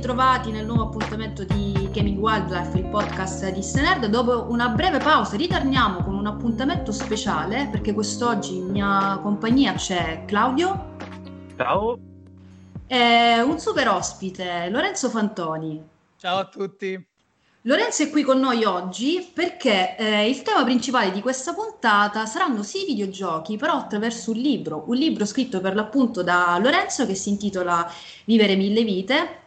ritrovati nel nuovo appuntamento di Gaming Wildlife, il podcast di Stenerd. Dopo una breve pausa ritorniamo con un appuntamento speciale perché quest'oggi in mia compagnia c'è Claudio. Ciao. E un super ospite, Lorenzo Fantoni. Ciao a tutti. Lorenzo è qui con noi oggi perché eh, il tema principale di questa puntata saranno sì videogiochi, però attraverso un libro, un libro scritto per l'appunto da Lorenzo che si intitola Vivere mille vite,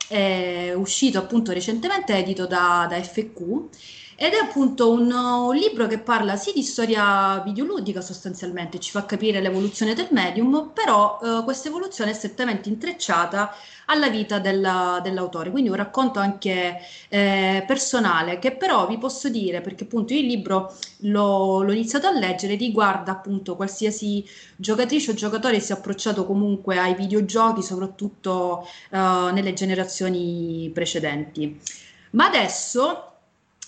uscito appunto recentemente, edito da, da FQ ed è appunto un, un, libro che parla sì di storia videoludica sostanzialmente, ci fa capire l'evoluzione del medium, però eh, questa evoluzione è strettamente intrecciata alla vita della, dell'autore, quindi un racconto anche eh, personale che però vi posso dire, perché appunto il libro l'ho, l'ho, iniziato a leggere, riguarda appunto qualsiasi giocatrice o giocatore si è approcciato comunque ai videogiochi, soprattutto eh, nelle generazioni precedenti. Ma adesso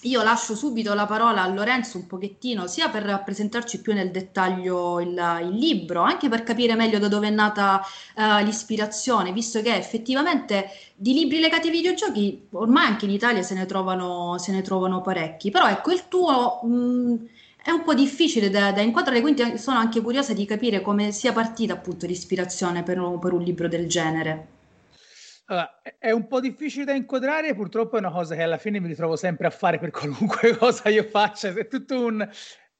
io lascio subito la parola a Lorenzo un pochettino, sia per rappresentarci più nel dettaglio il, il libro, anche per capire meglio da dove è nata uh, l'ispirazione, visto che effettivamente di libri legati ai videogiochi ormai anche in Italia se ne trovano, se ne trovano parecchi, però ecco il tuo... Mh, è un po' difficile da, da, inquadrare, quindi sono anche curiosa di capire come sia partita appunto l'ispirazione per per un libro del genere. Allora, è un po' difficile da inquadrare, purtroppo è una cosa che alla fine mi ritrovo sempre a fare per qualunque cosa io faccia. È tutto un...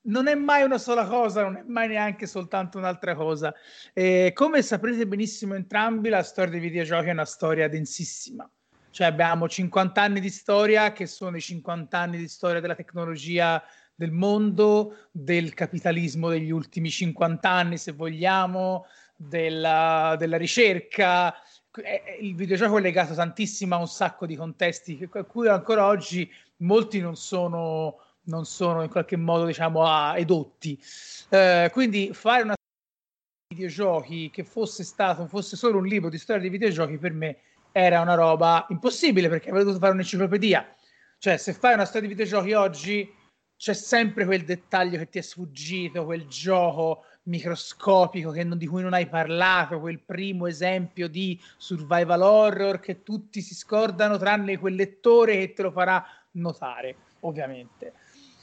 Non è mai una sola cosa, non è mai neanche soltanto un'altra cosa. E come saprete benissimo entrambi, la storia dei videogiochi è una storia densissima. Cioè abbiamo 50 anni di storia che sono i 50 anni di storia della tecnologia del mondo, del capitalismo degli ultimi 50 anni, se vogliamo, della, della ricerca, il videogioco è legato tantissimo a un sacco di contesti a cui ancora oggi molti non sono, non sono in qualche modo diciamo a edotti. Eh, quindi fare una videogiochi che fosse stato fosse solo un libro di storia di videogiochi per me era una roba impossibile perché avrei dovuto fare un'enciclopedia. Cioè se fai una storia di videogiochi oggi c'è sempre quel dettaglio che ti è sfuggito quel gioco microscopico non, di cui non hai parlato, quel primo esempio di survival horror che tutti si scordano tranne quel lettore che te lo farà notare, ovviamente.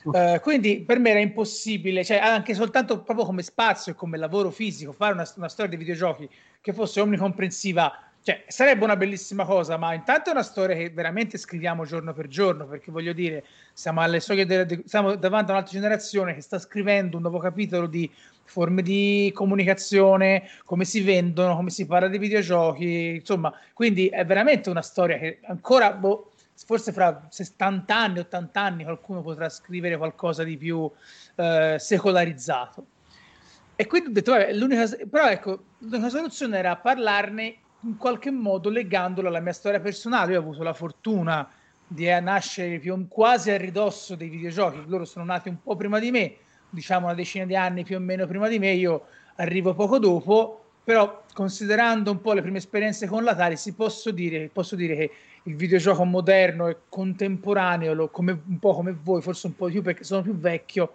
Uh, quindi per me era impossibile, cioè anche soltanto proprio come spazio e come lavoro fisico, fare una, una storia di videogiochi che fosse omnicomprensiva cioè, sarebbe una bellissima cosa, ma intanto è una storia che veramente scriviamo giorno per giorno, perché voglio dire, siamo, alle soglie de- siamo davanti a un'altra generazione che sta scrivendo un nuovo capitolo di forme di comunicazione, come si vendono, come si parla di videogiochi, insomma, quindi è veramente una storia che ancora, boh, forse fra 70 anni, 80 anni qualcuno potrà scrivere qualcosa di più eh, secolarizzato. E quindi ho detto, vabbè, l'unica, però ecco, l'unica soluzione era parlarne in qualche modo legandolo alla mia storia personale. Io ho avuto la fortuna di nascere più, quasi a ridosso dei videogiochi, loro sono nati un po' prima di me, diciamo una decina di anni più o meno prima di me, io arrivo poco dopo, però considerando un po' le prime esperienze con l'Atari, si posso dire, posso dire che il videogioco moderno e contemporaneo, lo, come, un po' come voi, forse un po' di più perché sono più vecchio,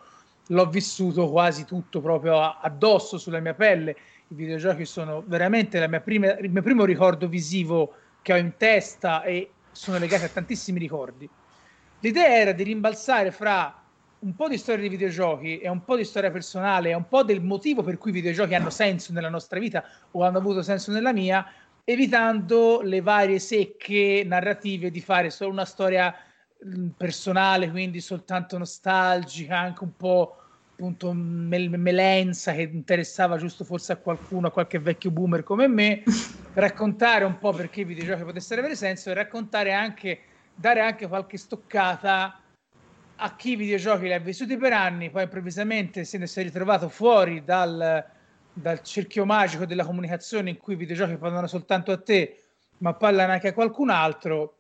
l'ho vissuto quasi tutto proprio addosso sulla mia pelle i videogiochi sono veramente prima, il mio primo ricordo visivo che ho in testa e sono legati a tantissimi ricordi. L'idea era di rimbalzare fra un po' di storia di videogiochi e un po' di storia personale un po' del motivo per cui i videogiochi hanno senso nella nostra vita o hanno avuto senso nella mia, evitando le varie secche narrative di fare solo una storia personale, quindi soltanto nostalgica, anche un po' appunto mel- melenza che interessava giusto forse a qualcuno, a qualche vecchio boomer come me, raccontare un po' perché i videogiochi potessero avere senso e raccontare anche, dare anche qualche stoccata a chi i videogiochi li ha vissuti per anni, poi improvvisamente se ne si è ritrovato fuori dal, dal cerchio magico della comunicazione in cui i videogiochi parlano soltanto a te, ma parlano anche a qualcun altro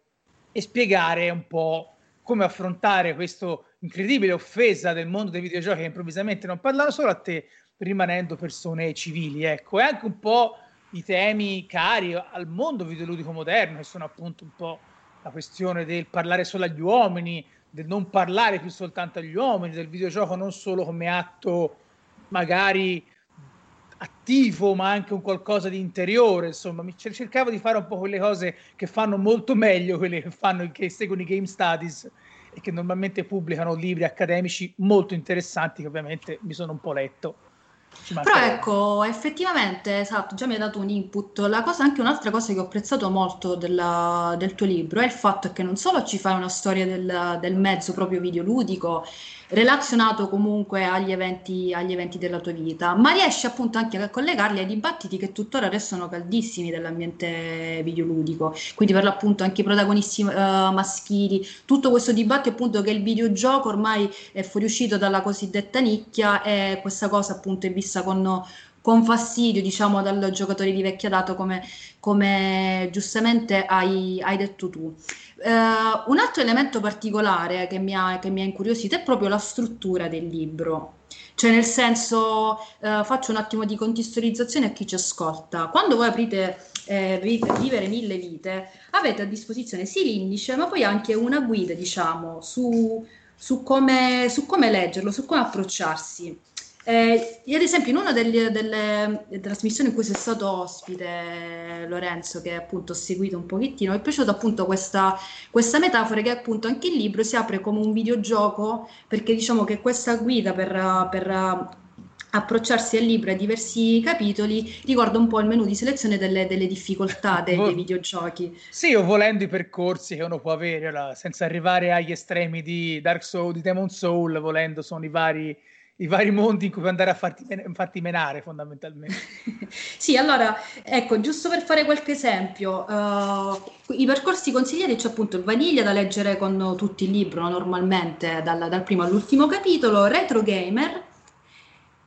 e spiegare un po' come affrontare questa incredibile offesa del mondo dei videogiochi che improvvisamente non parlano solo a te, rimanendo persone civili. Ecco, e anche un po' i temi cari al mondo videoludico moderno, che sono appunto un po' la questione del parlare solo agli uomini, del non parlare più soltanto agli uomini, del videogioco non solo come atto magari attivo, ma anche un qualcosa di interiore. Insomma, mi cercavo di fare un po' quelle cose che fanno molto meglio quelle che fanno che seguono i game studies e che normalmente pubblicano libri accademici molto interessanti che ovviamente mi sono un po' letto. Però ecco, effettivamente, esatto, già mi hai dato un input. La cosa, anche un'altra cosa che ho apprezzato molto della, del tuo libro è il fatto che non solo ci fai una storia del, del mezzo proprio videoludico, relazionato comunque agli eventi, agli eventi della tua vita, ma riesci appunto anche a collegarli ai dibattiti che tuttora restano caldissimi dell'ambiente videoludico, quindi per l'appunto anche i protagonisti uh, maschili, tutto questo dibattito appunto che il videogioco ormai è fuoriuscito dalla cosiddetta nicchia e questa cosa appunto è vista con con fastidio, diciamo, dal giocatore di vecchia data, come, come giustamente hai, hai, detto tu. Uh, un altro elemento particolare che mi, ha, che mi ha incuriosito è proprio la struttura del libro. Cioè, nel senso, uh, faccio un attimo di contestualizzazione a chi ci ascolta. Quando voi aprite eh, Vivere mille vite, avete a disposizione sì l'indice, ma poi anche una guida, diciamo, su, su, come, su come leggerlo, su come approcciarsi. Eh, ad esempio, in una delle, delle, trasmissioni in cui sei stato ospite, Lorenzo, che appunto ho seguito un pochettino, mi è piaciuta appunto questa, questa, metafora che appunto anche il libro si apre come un videogioco, perché diciamo che questa guida per, per approcciarsi al libro a diversi capitoli ricorda un po' il menu di selezione delle, delle difficoltà dei, dei, videogiochi. Sì, o volendo i percorsi che uno può avere, senza arrivare agli estremi di Dark Souls, di Demon Soul, volendo sono i vari i vari mondi in cui andare a farti, farti menare fondamentalmente. sì, allora, ecco, giusto per fare qualche esempio, uh, i percorsi consigliati c'è appunto il Vaniglia da leggere con tutto il libro normalmente, dal, dal primo all'ultimo capitolo, Retro Gamer,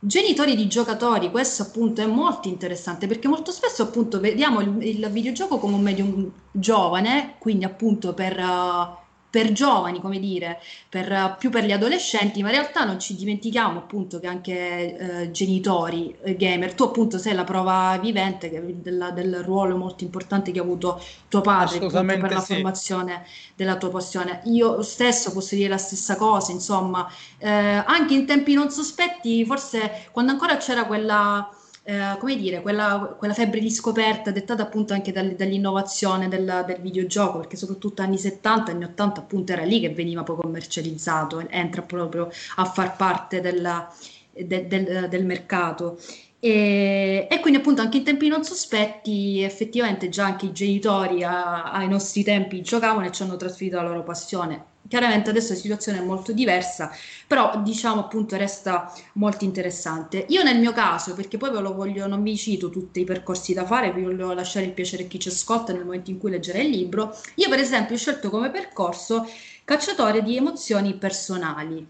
Genitori di giocatori, questo appunto è molto interessante perché molto spesso appunto vediamo il, il videogioco come un medium giovane, quindi appunto per... Uh, per giovani, come dire, per, più per gli adolescenti, ma in realtà non ci dimentichiamo appunto che anche eh, genitori eh, gamer, tu appunto sei la prova vivente che, della, del ruolo molto importante che ha avuto tuo padre per la sì. formazione della tua passione. Io stesso posso dire la stessa cosa, insomma, eh, anche in tempi non sospetti, forse quando ancora c'era quella eh, come dire, quella, quella, febbre di scoperta dettata appunto anche dal, dall'innovazione del, del, videogioco, perché soprattutto anni 70, anni 80 appunto era lì che veniva poi commercializzato, entra proprio a far parte della, de, del, del mercato. E, e, quindi appunto anche in tempi non sospetti effettivamente già anche i genitori a, ai nostri tempi giocavano e ci hanno trasferito la loro passione Chiaramente adesso la situazione è molto diversa, però diciamo appunto resta molto interessante. Io nel mio caso, perché poi ve lo voglio, non vi cito tutti i percorsi da fare, vi voglio lasciare il piacere a chi ci ascolta nel momento in cui leggerà il libro. Io per esempio ho scelto come percorso cacciatore di emozioni personali.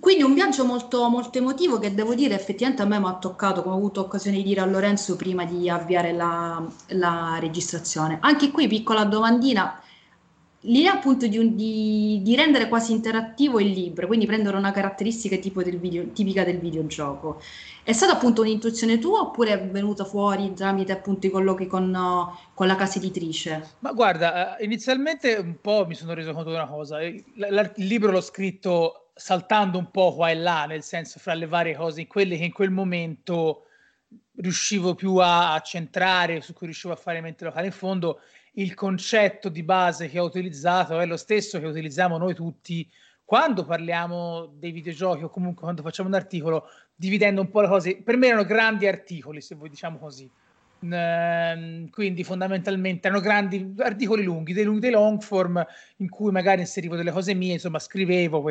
Quindi un viaggio molto, molto emotivo che devo dire effettivamente a me mi ha toccato, come ho avuto occasione di dire a Lorenzo prima di avviare la, la registrazione. Anche qui piccola domandina, l'idea appunto di, di, di, rendere quasi interattivo il libro, quindi prendere una caratteristica del video, tipica del videogioco, è stata appunto un'intuizione tua oppure è venuta fuori tramite appunto i colloqui con, con la casa editrice? Ma guarda, eh, inizialmente un po' mi sono reso conto di una cosa, il, il libro l'ho scritto saltando un po' qua e là, nel senso fra le varie cose, quelle che in quel momento riuscivo più a, a centrare, su cui riuscivo a fare mente locale in fondo il concetto di base che ho utilizzato è lo stesso che utilizziamo noi tutti quando parliamo dei videogiochi o comunque quando facciamo un articolo, dividendo un po' le cose. Per me erano grandi articoli, se vuoi diciamo così. Ehm, quindi fondamentalmente erano grandi articoli lunghi, dei dei long form in cui magari inserivo delle cose mie, insomma scrivevo.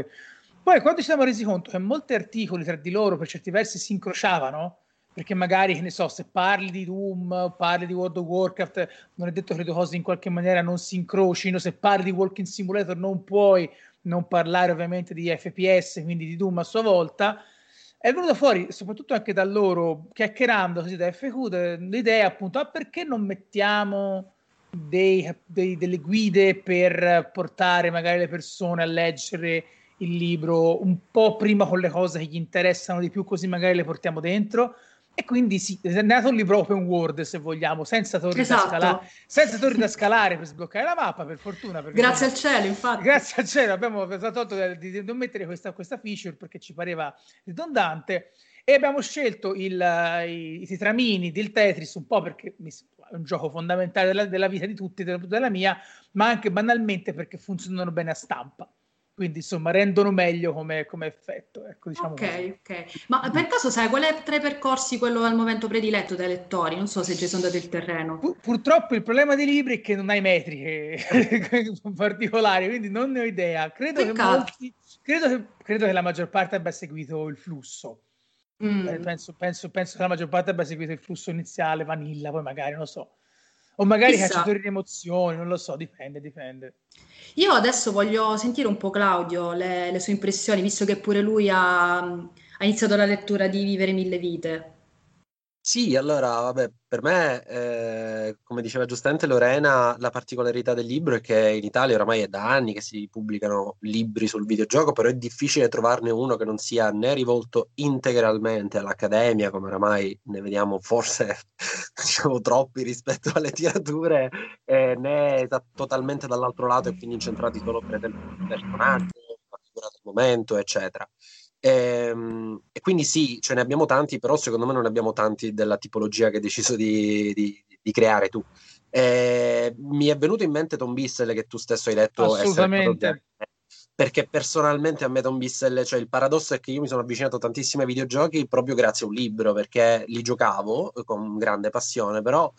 Poi quando ci siamo resi conto che molti articoli tra di loro per certi versi si incrociavano, perché magari, che ne so, se parli di Doom, parli di World of Warcraft, non è detto che le due cose in qualche maniera non si incrocino, se parli di Walking Simulator non puoi non parlare ovviamente di FPS, quindi di Doom a sua volta, è venuto fuori, soprattutto anche da loro, chiacchierando così da FQ, l'idea appunto, ah, perché non mettiamo dei, dei, delle guide per portare magari le persone a leggere il libro un po' prima con le cose che gli interessano di più, così magari le portiamo dentro e quindi sì, è nato un libro open world, se vogliamo, senza torri, esatto. da, scalare, senza torri da scalare per sbloccare la mappa, per fortuna. Grazie al cielo, infatti. Grazie al cielo, abbiamo tolto di, non mettere questa, questa feature perché ci pareva ridondante. E abbiamo scelto il, i, i titramini del Tetris un po' perché è un gioco fondamentale della, della vita di tutti, della, della mia, ma anche banalmente perché funzionano bene a stampa quindi insomma rendono meglio come, come effetto. Ecco, diciamo ok, così. ok. Ma per caso sai qual è tra i percorsi quello al momento prediletto dai lettori? Non so se ci sono date il terreno. Pur, purtroppo il problema dei libri è che non hai metriche particolari, quindi non ne ho idea. Credo che, molti, credo, che, credo che la maggior parte abbia seguito il flusso. Mm. Eh, penso, penso, penso, che la maggior parte abbia seguito il flusso iniziale, vanilla, poi magari non lo so. O magari Chissà. cacciatori di emozioni, non lo so, dipende, dipende. Io adesso voglio sentire un po' Claudio, le, le sue impressioni, visto che pure lui ha, ha iniziato la lettura di Vivere mille vite. Sì, allora, vabbè, per me, eh, come diceva giustamente Lorena, la particolarità del libro è che in Italia oramai è da anni che si pubblicano libri sul videogioco, però è difficile trovarne uno che non sia né rivolto integralmente all'accademia, come oramai ne vediamo forse diciamo, troppi rispetto alle tirature, eh, né da, totalmente dall'altro lato e quindi incentrati solo per il personaggio, la figura del momento, eccetera. E, ehm, e, quindi sì, ce ne abbiamo tanti, però secondo me non abbiamo tanti della tipologia che hai deciso di, di, di creare tu. E, mi è venuto in mente Tom Bissell che tu stesso hai detto assolutamente perché personalmente a me Tom Bissell, cioè il paradosso è che io mi sono avvicinato tantissimo ai videogiochi proprio grazie a un libro, perché li giocavo con grande passione, però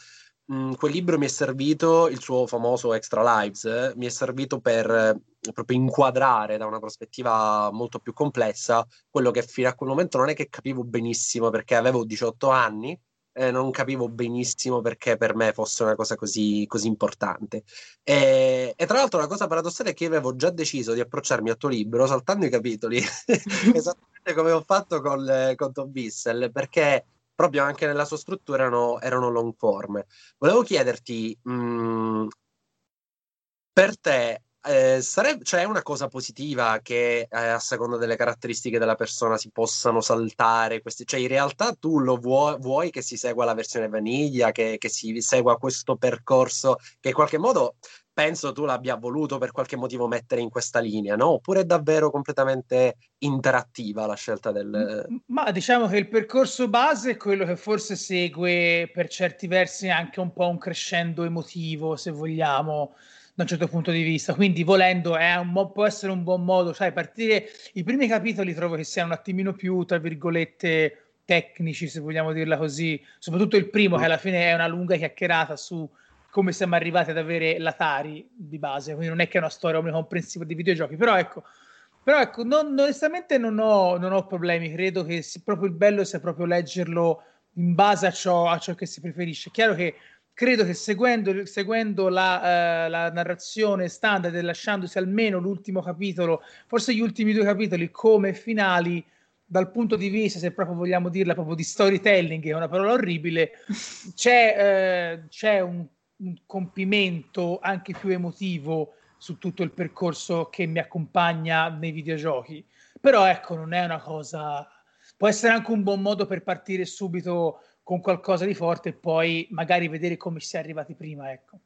mh, quel libro mi è servito, il suo famoso Extra Lives, eh, mi è servito per eh, proprio inquadrare da una prospettiva molto più complessa quello che fino a quel momento non è che capivo benissimo perché avevo 18 anni e non capivo benissimo perché per me fosse una cosa così, così importante. E, e, tra l'altro la cosa paradossale è che io avevo già deciso di approcciarmi al tuo libro saltando i capitoli, esattamente come ho fatto con, con Tom Bissell, perché proprio anche nella sua struttura erano, erano long form. Volevo chiederti, mh, mm, per te eh, cioè, è una cosa positiva che eh, a seconda delle caratteristiche della persona si possano saltare questi, cioè in realtà tu lo vuoi, vuoi che si segua la versione vaniglia, che, che, si segua questo percorso che in qualche modo penso tu l'abbia voluto per qualche motivo mettere in questa linea, no? Oppure è davvero completamente interattiva la scelta del... Ma diciamo che il percorso base è quello che forse segue per certi versi anche un po' un crescendo emotivo, se vogliamo, da un certo punto di vista. Quindi volendo un, può essere un buon modo, sai, partire... I primi capitoli trovo che siano un attimino più, tra virgolette, tecnici, se vogliamo dirla così, soprattutto il primo, che alla fine è una lunga chiacchierata su come siamo arrivati ad avere l'Atari di base, quindi non è che è una storia omnicomprensiva di videogiochi, però ecco, però ecco non, onestamente non ho, non ho, problemi, credo che proprio il bello sia proprio leggerlo in base a ciò, a ciò che si preferisce. È chiaro che credo che seguendo, seguendo la, uh, la, narrazione standard e lasciandosi almeno l'ultimo capitolo, forse gli ultimi due capitoli come finali, dal punto di vista, se proprio vogliamo dirla, proprio di storytelling, che è una parola orribile, c'è, uh, c'è un un compimento anche più emotivo su tutto il percorso che mi accompagna nei videogiochi. Però ecco, non è una cosa... Può essere anche un buon modo per partire subito con qualcosa di forte e poi magari vedere come si è arrivati prima, ecco.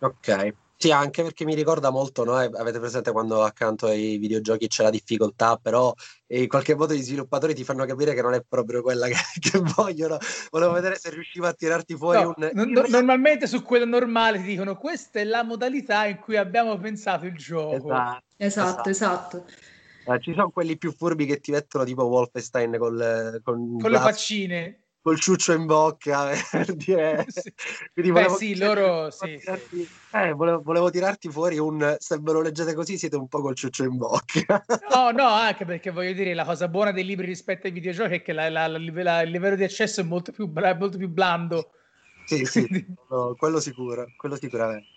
Ok. Sì, anche perché mi ricorda molto, no? avete presente quando accanto ai videogiochi c'è la difficoltà, però in qualche modo gli sviluppatori ti fanno capire che non è proprio quella che, che vogliono. Volevo vedere se riusciva a tirarti fuori no, un... No, normalmente su quello normale ti dicono questa è la modalità in cui abbiamo pensato il gioco. Esatto, esatto. esatto. Eh, ci sono quelli più furbi che ti mettono tipo Wolfenstein col, con, con le faccine col ciuccio in bocca per dire sì. Quindi Beh, sì, loro sì, tirarti, sì. Eh, volevo, volevo, tirarti fuori un se ve lo leggete così siete un po' col ciuccio in bocca no no anche perché voglio dire la cosa buona dei libri rispetto ai videogiochi è che la, la, la, il livello di accesso è molto più, molto più blando sì sì no, quello sicuro quello sicuramente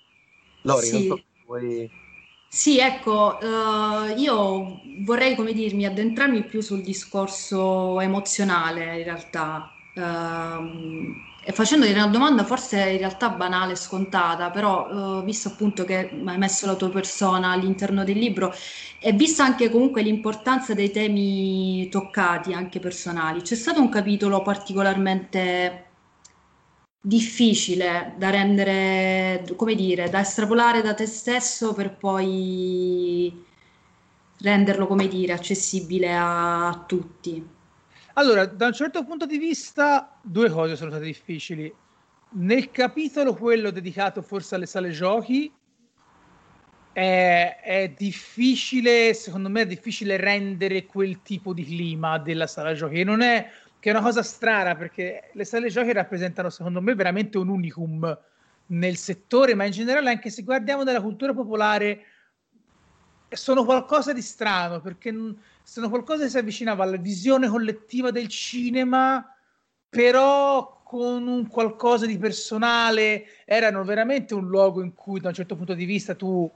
Lori sì. non so vuoi sì, ecco, uh, io vorrei, come dirmi, addentrarmi più sul discorso emozionale in realtà, Uh, e facendoti una domanda forse in realtà banale, scontata, però uh, visto appunto che hai messo la tua persona all'interno del libro e vista anche comunque l'importanza dei temi toccati, anche personali, c'è stato un capitolo particolarmente difficile da rendere, come dire, da estrapolare da te stesso per poi renderlo, come dire, accessibile a tutti. Allora, da un certo punto di vista, due cose sono state difficili. Nel capitolo quello dedicato forse alle sale giochi, è, è, difficile, secondo me è difficile rendere quel tipo di clima della sala giochi. Non è che è una cosa strana perché le sale giochi rappresentano, secondo me, veramente un unicum nel settore, ma in generale, anche se guardiamo nella cultura popolare, sono qualcosa di strano perché sono qualcosa che si avvicinava alla visione collettiva del cinema, però con un qualcosa di personale, erano veramente un luogo in cui da un certo punto di vista tu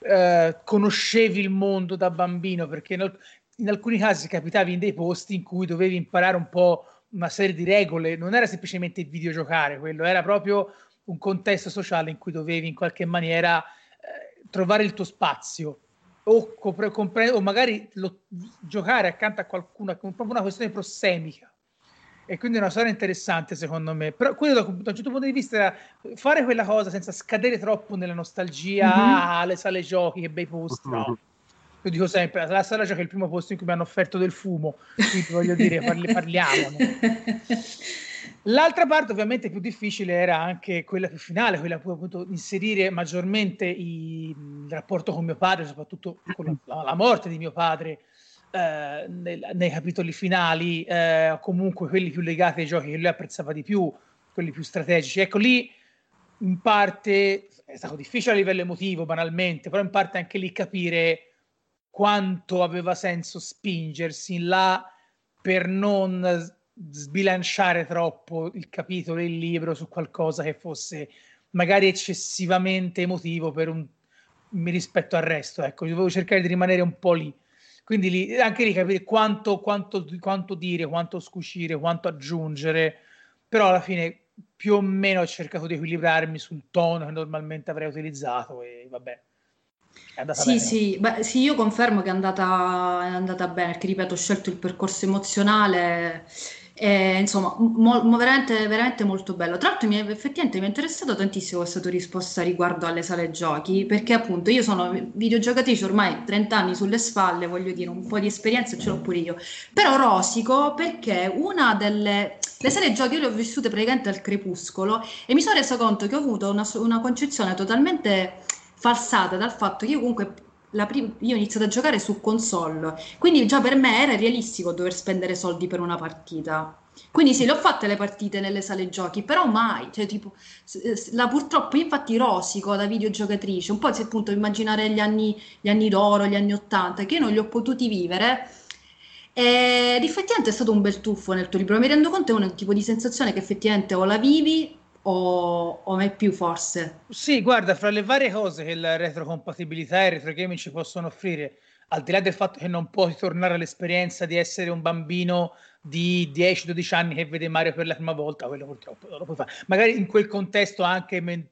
eh, conoscevi il mondo da bambino, perché in, in alcuni casi capitavi in dei posti in cui dovevi imparare un po' una serie di regole, non era semplicemente il videogiocare, quello era proprio un contesto sociale in cui dovevi in qualche maniera eh, trovare il tuo spazio o, compre- compre- o magari lo, giocare accanto a qualcuno, è proprio una questione prossemica e quindi è una storia interessante secondo me. Però quello da, da, un certo punto di vista era fare quella cosa senza scadere troppo nella nostalgia, mm-hmm. ah, le sale giochi, che bei posti, no. Mm-hmm. Io dico sempre, la sala giochi è il primo posto in cui mi hanno offerto del fumo, quindi voglio dire, parli, parliamone. L'altra parte ovviamente più difficile era anche quella più finale, quella più appunto inserire maggiormente i, il rapporto con mio padre, soprattutto con la, la morte di mio padre, eh, nel, nei capitoli finali, eh, comunque quelli più legati ai giochi che lui apprezzava di più, quelli più strategici. Ecco lì in parte è stato difficile a livello emotivo, banalmente, però in parte anche lì capire quanto aveva senso spingersi in là per non sbilanciare troppo il capitolo e il libro su qualcosa che fosse magari eccessivamente emotivo per un rispetto al resto. Ecco, dovevo cercare di rimanere un po' lì. Quindi lì, anche lì capire quanto, quanto, quanto dire, quanto scucire, quanto aggiungere, però alla fine più o meno ho cercato di equilibrarmi sul tono che normalmente avrei utilizzato e vabbè. sì. Sì, Beh, sì, io confermo che è andata, è andata bene, perché ripeto, ho scelto il percorso emozionale e, insomma, mo veramente, veramente, molto bello. Tra l'altro, mi è, effettivamente mi è interessato tantissimo questa tua risposta riguardo alle sale giochi, perché appunto io sono videogiocatrice ormai 30 anni sulle spalle, voglio dire, un po' di esperienza ce l'ho pure io. Però rosico perché una delle le sale giochi io le ho vissute praticamente al crepuscolo e mi sono resa conto che ho avuto una, una concezione totalmente falsata dal fatto che io comunque prim- io ho iniziato a giocare su console, quindi già per me era realistico dover spendere soldi per una partita. Quindi sì, le ho fatte le partite nelle sale giochi, però mai, cioè tipo, la, purtroppo infatti rosico da videogiocatrice, un po' se appunto immaginare gli anni, gli anni d'oro, gli anni Ottanta, che io non li ho potuti vivere, ed effettivamente è stato un bel tuffo nel tuo libro, mi rendo conto è un tipo di sensazione che effettivamente o la vivi o, o mai più forse? Sì, guarda, fra le varie cose che la retrocompatibilità e il retro gaming ci possono offrire, al di là del fatto che non puoi tornare all'esperienza di essere un bambino di 10-12 anni che vede Mario per la prima volta, quello purtroppo non lo puoi fare. Magari in quel contesto anche men-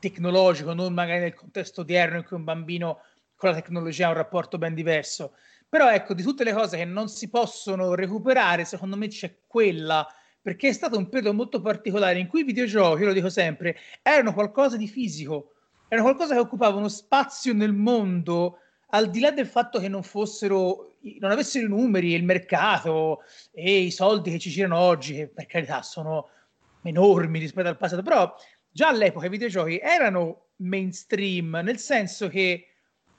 tecnologico, non magari nel contesto odierno in cui un bambino con la tecnologia ha un rapporto ben diverso. Però ecco, di tutte le cose che non si possono recuperare, secondo me c'è quella perché è stato un periodo molto particolare in cui i videogiochi, lo dico sempre, erano qualcosa di fisico, erano qualcosa che occupava uno spazio nel mondo al di là del fatto che non fossero, non avessero i numeri, il mercato e i soldi che ci girano oggi, che per carità sono enormi rispetto al passato, però già all'epoca i videogiochi erano mainstream, nel senso che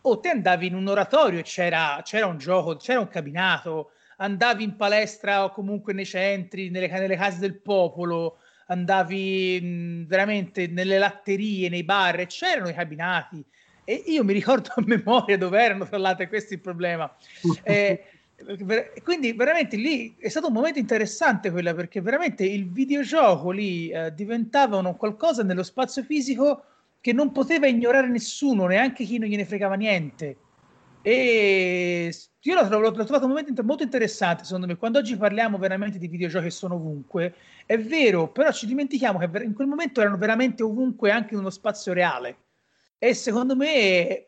o te andavi in un oratorio e c'era, c'era un gioco, c'era un cabinato, andavi in palestra o comunque nei centri, nelle, nelle case del popolo, andavi mh, veramente nelle latterie, nei bar, e c'erano i cabinati. E io mi ricordo a memoria dove erano, tra l'altro, questo è il problema. Eh, quindi veramente lì è stato un momento interessante quella perché veramente il videogioco lì eh, diventava un qualcosa nello spazio fisico che non poteva ignorare nessuno, neanche chi non gliene fregava niente. E io l'ho, trovato, l'ho trovato un momento molto interessante, secondo me. Quando oggi parliamo veramente di videogiochi che sono ovunque, è vero, però ci dimentichiamo che in quel momento erano veramente ovunque anche in uno spazio reale. E secondo me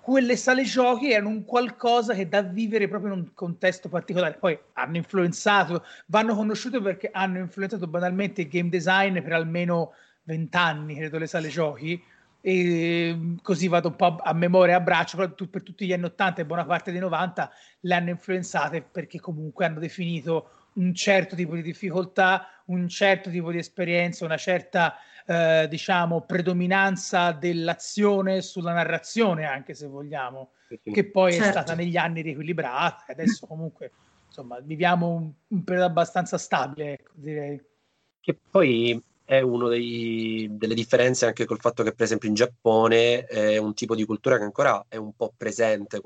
quelle sale giochi erano un qualcosa che da vivere proprio in un contesto particolare. Poi hanno influenzato, vanno conosciute perché hanno influenzato banalmente il game design per almeno vent'anni, credo, le sale giochi e così vado un po' a memoria a braccio, per, per tutti gli anni 80 e buona parte dei 90 le hanno influenzate perché comunque hanno definito un certo tipo di difficoltà, un certo tipo di esperienza, una certa eh, diciamo predominanza dell'azione sulla narrazione, anche se vogliamo, che poi certo. è stata negli anni riequilibrata. Adesso comunque insomma viviamo un, un periodo abbastanza stabile, ecco, direi. Che poi è una delle differenze anche col fatto che, per esempio, in Giappone è un tipo di cultura che ancora è un po' presente,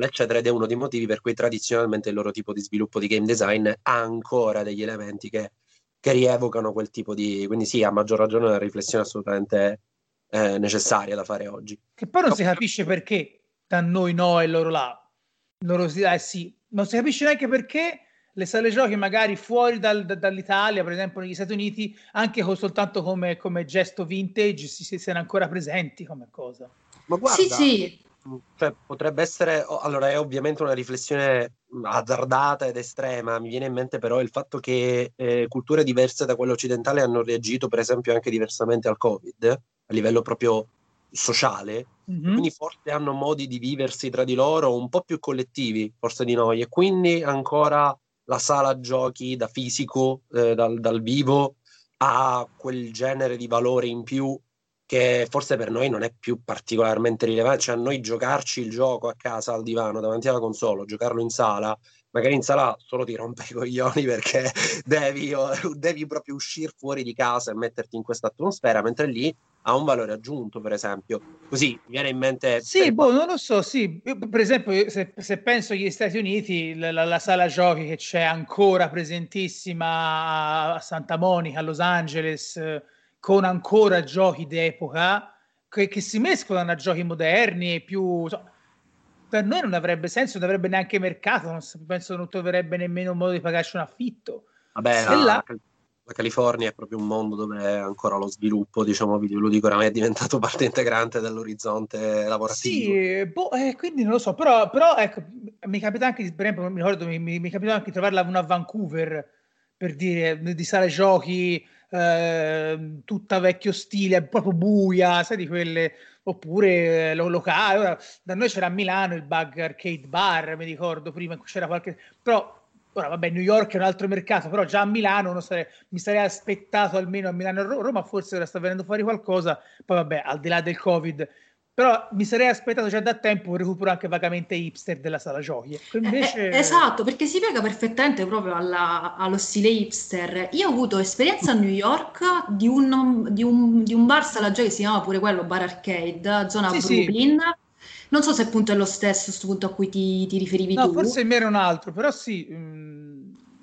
eccetera, ed è uno dei motivi per cui tradizionalmente il loro tipo di sviluppo di game design ha ancora degli elementi che, che rievocano quel tipo di. Quindi, sì, a maggior ragione, una riflessione assolutamente eh, necessaria da fare oggi. Che poi non si capisce perché da noi no e loro là. Loro sì, eh, sì. Non si capisce neanche perché le sale giochi magari fuori dal, da, dall'Italia, per esempio negli Stati Uniti, anche con, soltanto come, come, gesto vintage, si, si, siano ancora presenti come cosa. Ma guarda, sì, sì. Cioè, potrebbe essere, allora è ovviamente una riflessione azzardata ed estrema, mi viene in mente però il fatto che eh, culture diverse da quelle occidentali hanno reagito per esempio anche diversamente al Covid, a livello proprio sociale, mm-hmm. quindi forse hanno modi di viversi tra di loro un po' più collettivi forse di noi e quindi ancora la sala giochi da fisico, eh, dal, dal vivo, ha quel genere di valore in più che forse per noi non è più particolarmente rilevante, cioè a noi giocarci il gioco a casa al divano davanti alla console, giocarlo in sala, magari in sala solo ti rompe i coglioni perché devi, devi proprio uscire fuori di casa e metterti in questa atmosfera, mentre lì ha un valore aggiunto, per esempio. Così mi viene in mente. Sì, per... boh, non lo so. Sì, Io, per esempio, se, se, penso agli Stati Uniti, la, la, la, sala giochi che c'è ancora presentissima a Santa Monica, a Los Angeles, con ancora giochi d'epoca che, che si mescolano a giochi moderni e più. So, per noi non avrebbe senso, non avrebbe neanche mercato. Non penso non troverebbe nemmeno un modo di pagarci un affitto. Vabbè, la, là, la California è proprio un mondo dove ancora lo sviluppo, diciamo, videoludico oramai è diventato parte integrante dell'orizzonte lavorativo. Sì, boh, eh, quindi non lo so, però, però ecco, mi capita anche, per esempio, mi ricordo, mi, mi, mi capita anche di trovarla una a Vancouver, per dire, di sale giochi, eh, tutta vecchio stile, proprio buia, sai di quelle, oppure eh, lo, locale. Ora, da noi c'era a Milano il Bug Arcade Bar, mi ricordo prima, c'era qualche... però Ora, vabbè, New York è un altro mercato, però già a Milano sare... mi sarei aspettato almeno a Milano e Roma, forse ora sta venendo fuori qualcosa. Poi, vabbè, al di là del Covid, però mi sarei aspettato già da tempo un recupero anche vagamente hipster della sala giochi. Ecco, invece... Eh, esatto, perché si piega perfettamente proprio alla, allo stile hipster. Io ho avuto esperienza a New York di un, di un, di un bar sala giochi che si chiama pure quello Bar Arcade, zona sì, Brooklyn. Sì non so se appunto è lo stesso questo punto a cui ti, ti riferivi no, tu. forse il mio era un altro, però sì. Mm.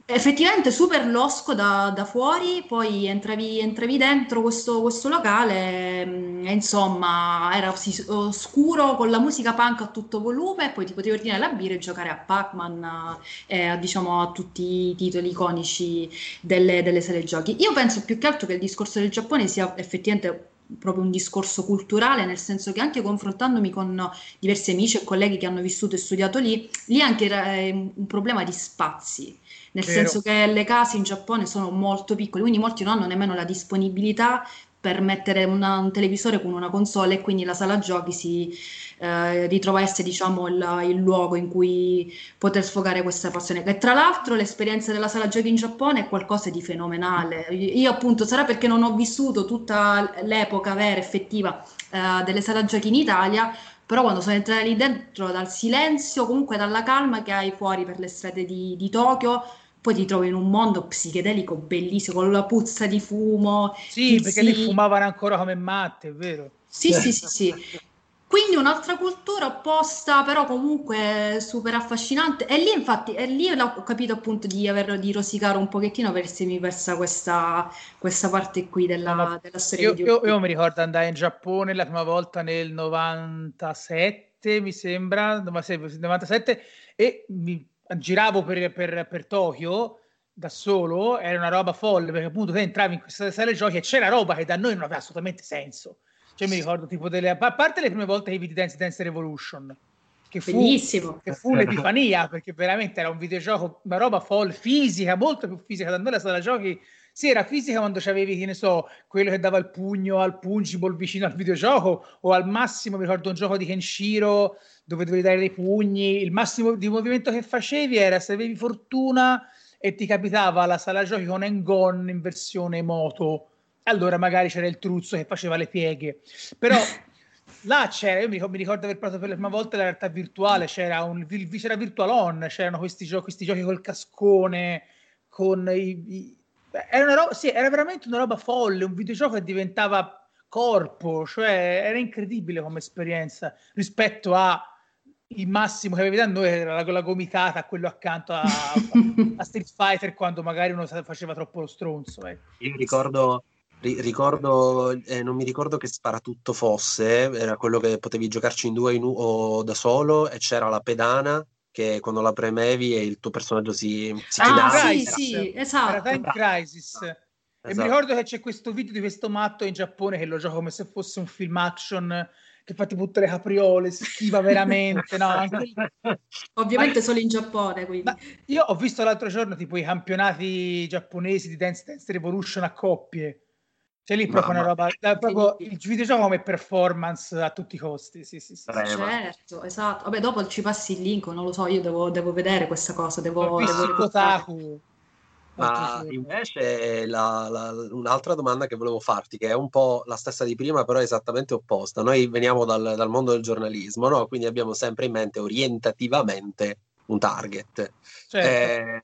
Effettivamente super losco da, da fuori, poi entravi, entravi dentro questo, questo locale mm, e insomma era oscuro con la musica punk a tutto volume e poi ti potevi ordinare la birra e giocare a Pac-Man e a, diciamo, a tutti i titoli iconici delle, delle sale giochi. Io penso più che altro che il discorso del Giappone sia effettivamente proprio un discorso culturale, nel senso che anche confrontandomi con diversi amici e colleghi che hanno vissuto e studiato lì, lì anche era eh, un problema di spazi, nel Vero. senso che le case in Giappone sono molto piccole, quindi molti non hanno nemmeno la disponibilità per mettere una, un televisore con una console e quindi la sala giochi si eh, ritrova essere diciamo il, il, luogo in cui poter sfogare questa passione e tra l'altro l'esperienza della sala giochi in Giappone è qualcosa di fenomenale io appunto sarà perché non ho vissuto tutta l'epoca vera effettiva eh, delle sala giochi in Italia però quando sono entrata lì dentro dal silenzio comunque dalla calma che hai fuori per le strade di, di Tokyo poi ti trovi in un mondo psichedelico bellissimo con la puzza di fumo. Sì, perché lì fumavano ancora come matte, è vero? Sì, sì, sì, sì. Quindi un'altra cultura opposta, però comunque super affascinante. E lì, infatti, e lì ho capito appunto di aver di rosicare un pochettino per essermi persa questa, questa parte qui della, no, della storia. Io, io, io, mi ricordo andare in Giappone la prima volta nel 97, mi sembra, 97, e mi giravo per, per, per Tokyo da solo, era una roba folle perché appunto te entravi in questa sala giochi e c'era roba che da noi non aveva assolutamente senso. Cioè mi ricordo tipo delle... A parte le prime volte che vidi Dance Dance Revolution, che fu, Bellissimo. che fu l'epifania perché veramente era un videogioco, una roba folle, fisica, molto più fisica. Da noi la sala giochi sì, era fisica quando c'avevi, che ne so, quello che dava il pugno al pungible vicino al videogioco, o al massimo, mi ricordo un gioco di Kenshiro dove dovevi dare dei pugni, il massimo di movimento che facevi era se avevi fortuna e ti capitava la sala giochi con Engon in versione moto, allora magari c'era il truzzo che faceva le pieghe. Però là c'era, io mi ricordo, mi ricordo aver provato per la prima volta la realtà virtuale, c'era, un, c'era Virtual On, c'erano questi giochi, questi giochi col cascone, con i, i era, una roba, sì, era veramente una roba folle, un videogioco che diventava corpo, cioè era incredibile come esperienza rispetto a il massimo che avevi da noi era la, la gomitata, quello accanto a, a, Street Fighter quando magari uno faceva troppo lo stronzo. Eh. Io ricordo, ri, ricordo eh, non mi ricordo che sparatutto fosse, era quello che potevi giocarci in due in, o da solo e c'era la pedana che quando la premevi e il tuo personaggio si, si ah, sì, sì, esatto. Era Time Crisis. Esatto. E mi ricordo che c'è questo video di questo matto in Giappone che lo gioca come se fosse un film action che fa tipo tutte le capriole, schiva veramente. no, anche... Ovviamente Ma... solo in Giappone. Quindi. io ho visto l'altro giorno tipo i campionati giapponesi di Dance Dance Revolution a coppie. C'è lì proprio Mamma. una roba, da, proprio il videogioco come performance a tutti i costi. Sì, sì, sì. Certo, esatto. Vabbè, dopo ci passi il link, non lo so, io devo, devo vedere questa cosa. Devo, devo Kotaku. Ma invece la, la, un'altra domanda che volevo farti, che è un po' la stessa di prima, però esattamente opposta. Noi veniamo dal, dal mondo del giornalismo, no? quindi abbiamo sempre in mente orientativamente un target. Certo. Eh,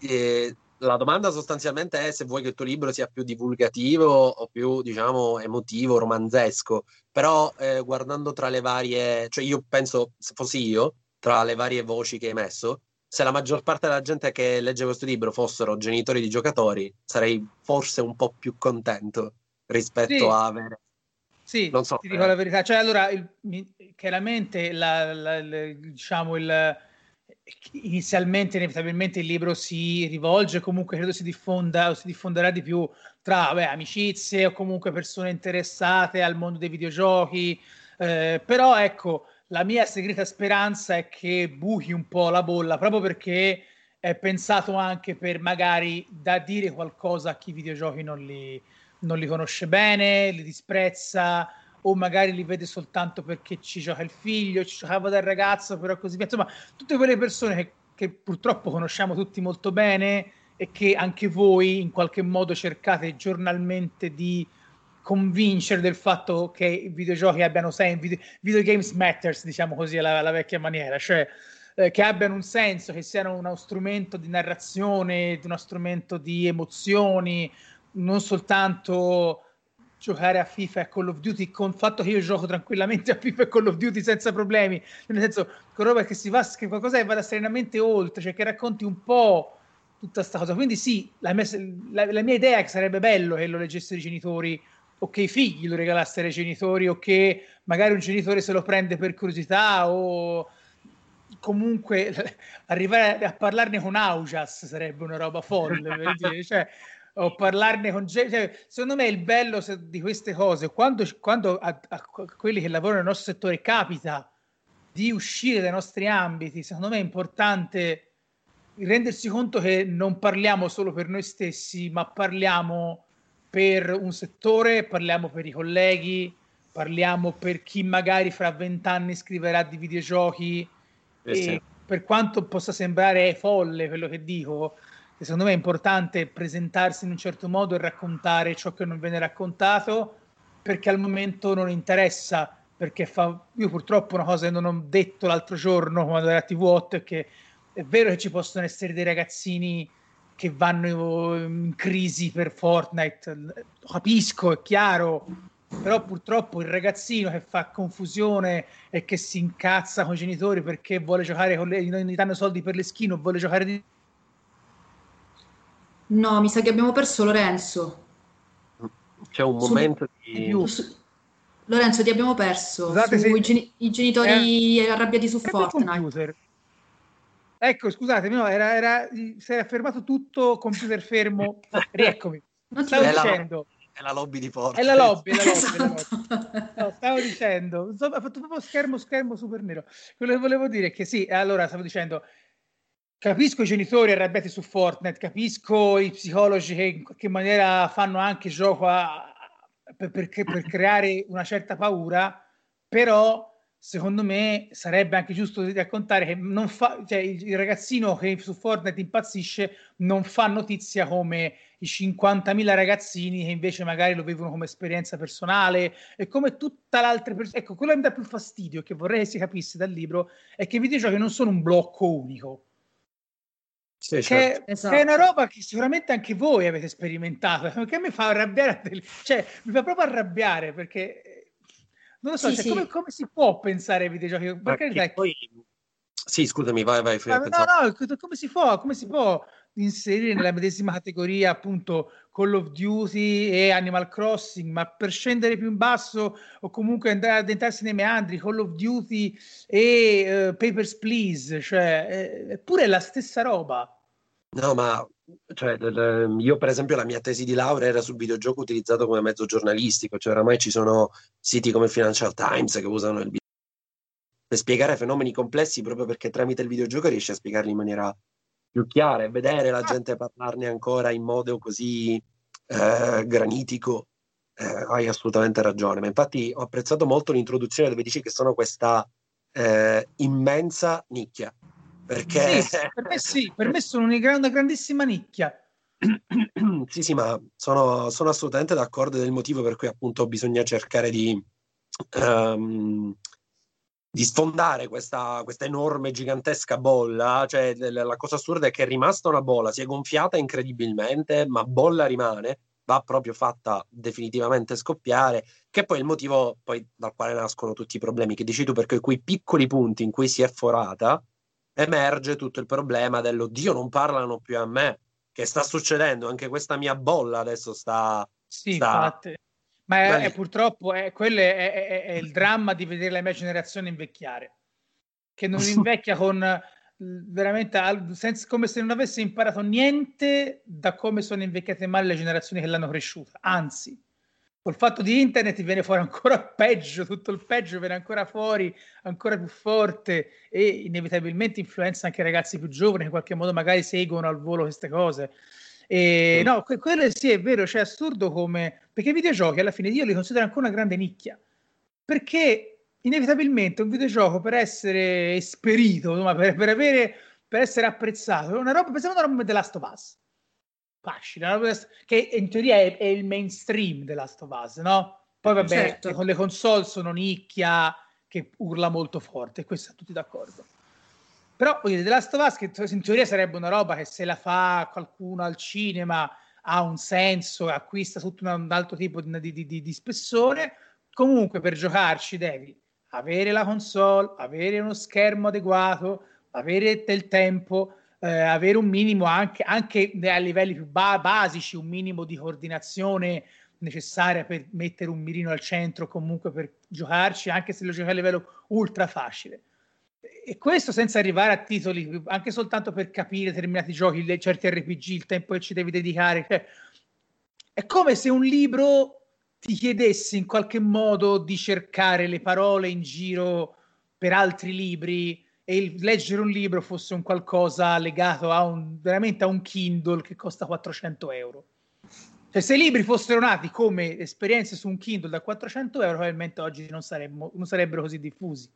eh, la domanda sostanzialmente è se vuoi che il tuo libro sia più divulgativo o più, diciamo, emotivo, romanzesco. Però eh, guardando tra le varie, cioè io penso, se fossi io, tra le varie voci che hai messo, se la maggior parte della gente che legge questo libro fossero genitori di giocatori, sarei forse un po' più contento rispetto sì. a avere. Sì, non so, ti dico eh. la verità. Cioè, allora, il, chiaramente, la, la, la, diciamo, il, inizialmente, inevitabilmente, il libro si rivolge, comunque credo si diffonda o si diffonderà di più tra beh, amicizie o comunque persone interessate al mondo dei videogiochi. Eh, però, ecco, la mia segreta speranza è che buchi un po' la bolla, proprio perché è pensato anche per magari da dire qualcosa a chi i videogiochi non li, non li conosce bene, li disprezza o magari li vede soltanto perché ci gioca il figlio, ci giocava da ragazzo, però così via. Insomma, tutte quelle persone che, che purtroppo conosciamo tutti molto bene e che anche voi in qualche modo cercate giornalmente di convincere del fatto che i videogiochi abbiano senso, video, video games matters, diciamo così, alla, alla vecchia maniera, cioè eh, che abbiano un senso, che siano uno strumento di narrazione, uno strumento di emozioni, non soltanto giocare a FIFA e Call of Duty con il fatto che io gioco tranquillamente a FIFA e Call of Duty senza problemi, nel senso con roba che si va, che qualcosa che vada serenamente oltre, cioè che racconti un po' tutta questa cosa. Quindi sì, la mia, la, la mia idea è che sarebbe bello che lo leggessero i genitori o che i figli lo regalassero ai genitori o che magari un genitore se lo prende per curiosità o comunque arrivare a parlarne con Augias sarebbe una roba folle per dire, cioè, o parlarne con cioè, secondo me il bello di queste cose quando, quando a, a, quelli che lavorano nel nostro settore capita di uscire dai nostri ambiti secondo me è importante rendersi conto che non parliamo solo per noi stessi ma parliamo per un settore, parliamo per i colleghi, parliamo per chi magari fra vent'anni scriverà di videogiochi eh sì. per quanto possa sembrare folle quello che dico, secondo me è importante presentarsi in un certo modo e raccontare ciò che non viene raccontato perché al momento non interessa perché fa io purtroppo una cosa che non ho detto l'altro giorno quando era a TV8 è che è vero che ci possono essere dei ragazzini che vanno in crisi per Fortnite. Capisco, è chiaro, però purtroppo il ragazzino che fa confusione e che si incazza con i genitori perché vuole giocare con le, non gli danno soldi per le skin o vuole giocare di... No, mi sa che abbiamo perso Lorenzo. C'è un momento Su... di... Su... Lorenzo, ti abbiamo perso. Scusate, se... i, i genitori eh... arrabbiati su Fortnite. Ecco, scusatemi, no, era, era, si era fermato tutto, computer fermo. Rieccomi. Non stavo dicendo. È la lobby di Porto. È la lobby, è la lobby. Esatto. la lobby. No, stavo dicendo, ho fatto proprio schermo, schermo super nero. Quello che volevo dire è che sì, allora stavo dicendo, capisco i genitori arrabbiati su Fortnite, capisco i psicologi che in qualche maniera fanno anche gioco a, per, per, per creare una certa paura, però secondo me sarebbe anche giusto raccontare che non fa, cioè il, il ragazzino che su Fortnite impazzisce non fa notizia come i 50.000 ragazzini che invece magari lo vivono come esperienza personale e come tutta l'altra persona. Ecco, quello che mi dà più fastidio, che vorrei che si capisse dal libro, è che i videogiochi non sono un blocco unico. Sì, certo. che, esatto. che, è una roba che sicuramente anche voi avete sperimentato, che mi fa arrabbiare, cioè mi fa proprio arrabbiare perché non lo so, sì, cioè, sì. Come, come, si può pensare ai videogiochi? Perché poi... Sì, scusami, vai, vai. Ah, no, no, come si può, come si può inserire nella medesima categoria appunto Call of Duty e Animal Crossing, ma per scendere più in basso o comunque andare ad addentrarsi nei meandri, Call of Duty e uh, Papers, Please, cioè, eppure è la stessa roba. No, ma cioè, io per esempio la mia tesi di laurea era sul videogioco utilizzato come mezzo giornalistico, cioè oramai ci sono siti come Financial Times che usano il video per spiegare fenomeni complessi proprio perché tramite il videogioco riesci a spiegarli in maniera più chiara e vedere la gente parlarne ancora in modo così eh, granitico. Eh, hai assolutamente ragione, ma infatti ho apprezzato molto l'introduzione dove dici che sono questa eh, immensa nicchia perché... Sì, per me sì, per me sono una grandissima nicchia. sì, sì, ma sono, sono, assolutamente d'accordo del motivo per cui appunto bisogna cercare di, um, di sfondare questa, questa, enorme, gigantesca bolla. Cioè, la cosa assurda è che è rimasta una bolla, si è gonfiata incredibilmente, ma bolla rimane, va proprio fatta definitivamente scoppiare, che poi è il motivo poi dal quale nascono tutti i problemi che dici tu, perché quei piccoli punti in cui si è forata emerge tutto il problema dell'oddio non parlano più a me, che sta succedendo, anche questa mia bolla adesso sta... Sì, sta... Ma è, è, purtroppo è, quello è, è, il dramma di vedere la mia generazione invecchiare, che non invecchia con veramente senza, come se non avesse imparato niente da come sono invecchiate male le generazioni che l'hanno cresciuta. Anzi, col fatto di internet viene fuori ancora peggio, tutto il peggio viene ancora fuori, ancora più forte e inevitabilmente influenza anche i ragazzi più giovani che in qualche modo magari seguono al volo queste cose. E, no, que- quello sì è vero, cioè è assurdo come... Perché i videogiochi alla fine io li considero ancora una grande nicchia, perché inevitabilmente un videogioco per essere esperito, insomma, per, per, avere, per essere apprezzato, è una roba, pensiamo a una roba come The Last of Us facile, che in teoria è, è, il mainstream The Last of Us, no? Poi vabbè, certo. con le console sono nicchia che urla molto forte, questo tutti d'accordo. Però voglio The Last of Us, che in teoria sarebbe una roba che se la fa qualcuno al cinema ha un senso, acquista tutto un altro tipo di, di, di, di spessore, comunque per giocarci devi avere la console, avere uno schermo adeguato, avere del tempo, eh, avere un minimo anche, anche a livelli più ba- basici, un minimo di coordinazione necessaria per mettere un mirino al centro, comunque per giocarci, anche se lo giochi a livello ultra facile. E questo senza arrivare a titoli, anche soltanto per capire determinati giochi, certi RPG, il tempo che ci devi dedicare. Cioè, è come se un libro ti chiedesse in qualche modo di cercare le parole in giro per altri libri e il leggere un libro fosse un qualcosa legato a un, veramente a un Kindle che costa 400 euro. Cioè, se i libri fossero nati come esperienze su un Kindle da 400 euro, probabilmente oggi non, saremmo, non sarebbero così diffusi.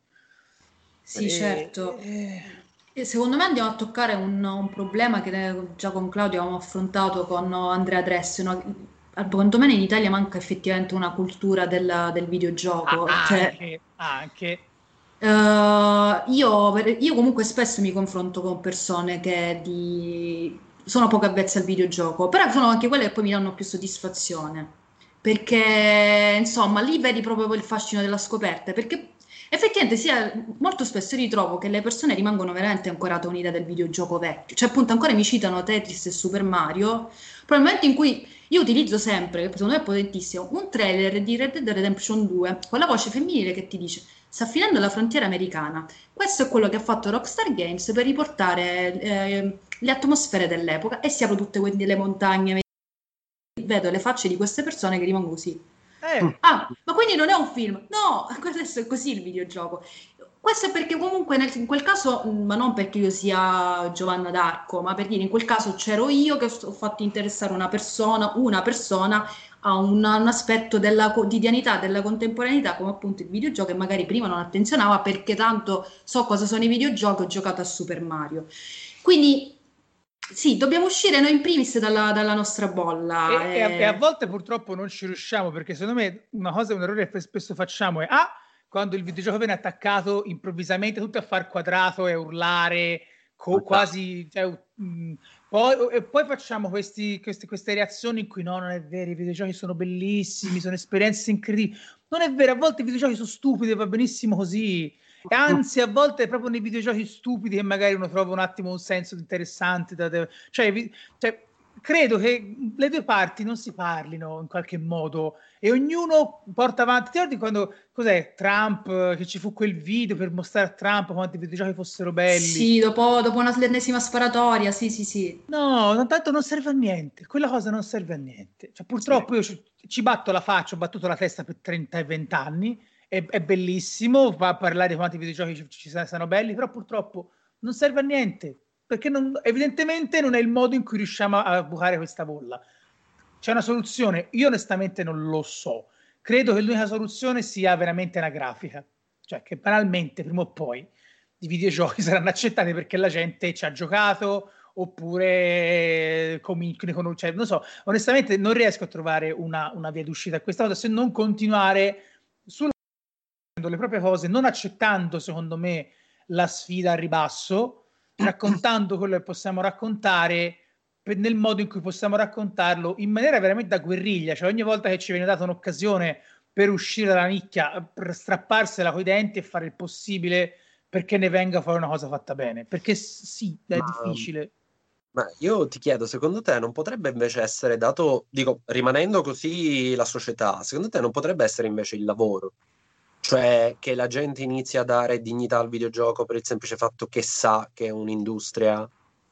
Sì, e, certo. Eh... Secondo me andiamo a toccare un, un, problema che già con Claudio abbiamo affrontato con Andrea Dress. No? Secondo me in Italia manca effettivamente una cultura del, del videogioco. Ah, cioè, anche, anche Uh, io, io, comunque spesso mi confronto con persone che di... sono poco avvezze al videogioco, però sono anche quelle che poi mi danno più soddisfazione, perché insomma lì vedi proprio il fascino della scoperta, perché effettivamente sia, molto spesso ritrovo che le persone rimangono veramente ancorate un'idea del videogioco vecchio, cioè appunto ancora mi citano Tetris e Super Mario, momento in cui io utilizzo sempre, secondo me è potentissimo, un trailer di Red Dead Redemption 2 con la voce femminile che ti dice sta finendo la frontiera americana. Questo è quello che ha fatto Rockstar Games per riportare eh, le atmosfere dell'epoca e si aprono tutte quelle montagne. Vedo le facce di queste persone che rimangono così. Eh. Ah, ma quindi non è un film? No, adesso è così il videogioco. Questo è perché comunque nel, in quel caso, mm, ma non perché io sia Giovanna d'Arco, ma per dire in quel caso c'ero io che ho fatto interessare una persona, una persona a un, un, aspetto della quotidianità, della contemporaneità, come appunto il videogioco, e magari prima non attenzionava perché tanto so cosa sono i videogiochi, ho giocato a Super Mario. Quindi sì, dobbiamo uscire noi in primis dalla, dalla nostra bolla. E, e... A, e, a, volte purtroppo non ci riusciamo perché secondo me una cosa, un errore che spesso facciamo è ah, quando il videogioco viene attaccato improvvisamente tutti a far quadrato e urlare co- quasi cioè, mh, mm, poi, e poi facciamo questi, questi, queste reazioni in cui no, non è vero, i videogiochi sono bellissimi, sono esperienze incredibili. Non è vero, a volte i videogiochi sono stupidi, va benissimo così. E anzi, a volte è proprio nei videogiochi stupidi che magari uno trova un attimo un senso interessante. Da, cioè, cioè, credo che le due parti non si parlino in qualche modo e ognuno porta avanti. Ti ricordi quando cos'è Trump che ci fu quel video per mostrare a Trump quanti videogiochi fossero belli? Sì, dopo, dopo una l'ennesima sparatoria. Sì, sì, sì. No, tanto non serve a niente. Quella cosa non serve a niente. Cioè, purtroppo sì. io ci, ci, batto la faccia, ho battuto la testa per 30 e 20 anni. È, è bellissimo fa parlare di quanti videogiochi ci, ci sono belli, però purtroppo non serve a niente perché non, evidentemente non è il modo in cui riusciamo a bucare questa bolla. C'è una soluzione? Io onestamente non lo so. Credo che l'unica soluzione sia veramente una grafica, cioè che banalmente prima o poi i videogiochi saranno accettati perché la gente ci ha giocato oppure cominciano, cioè, non so, onestamente non riesco a trovare una, una via d'uscita a questa cosa se non continuare sulle proprie cose, non accettando secondo me la sfida a ribasso, raccontando quello che possiamo raccontare nel modo in cui possiamo raccontarlo in maniera veramente da guerriglia, cioè ogni volta che ci viene data un'occasione per uscire dalla nicchia, per strapparsela coi denti e fare il possibile perché ne venga fuori una cosa fatta bene, perché sì, è ma, difficile. Ma io ti chiedo, secondo te non potrebbe invece essere dato, dico, rimanendo così la società, secondo te non potrebbe essere invece il lavoro? Cioè che la gente inizia a dare dignità al videogioco per il semplice fatto che sa che è un'industria.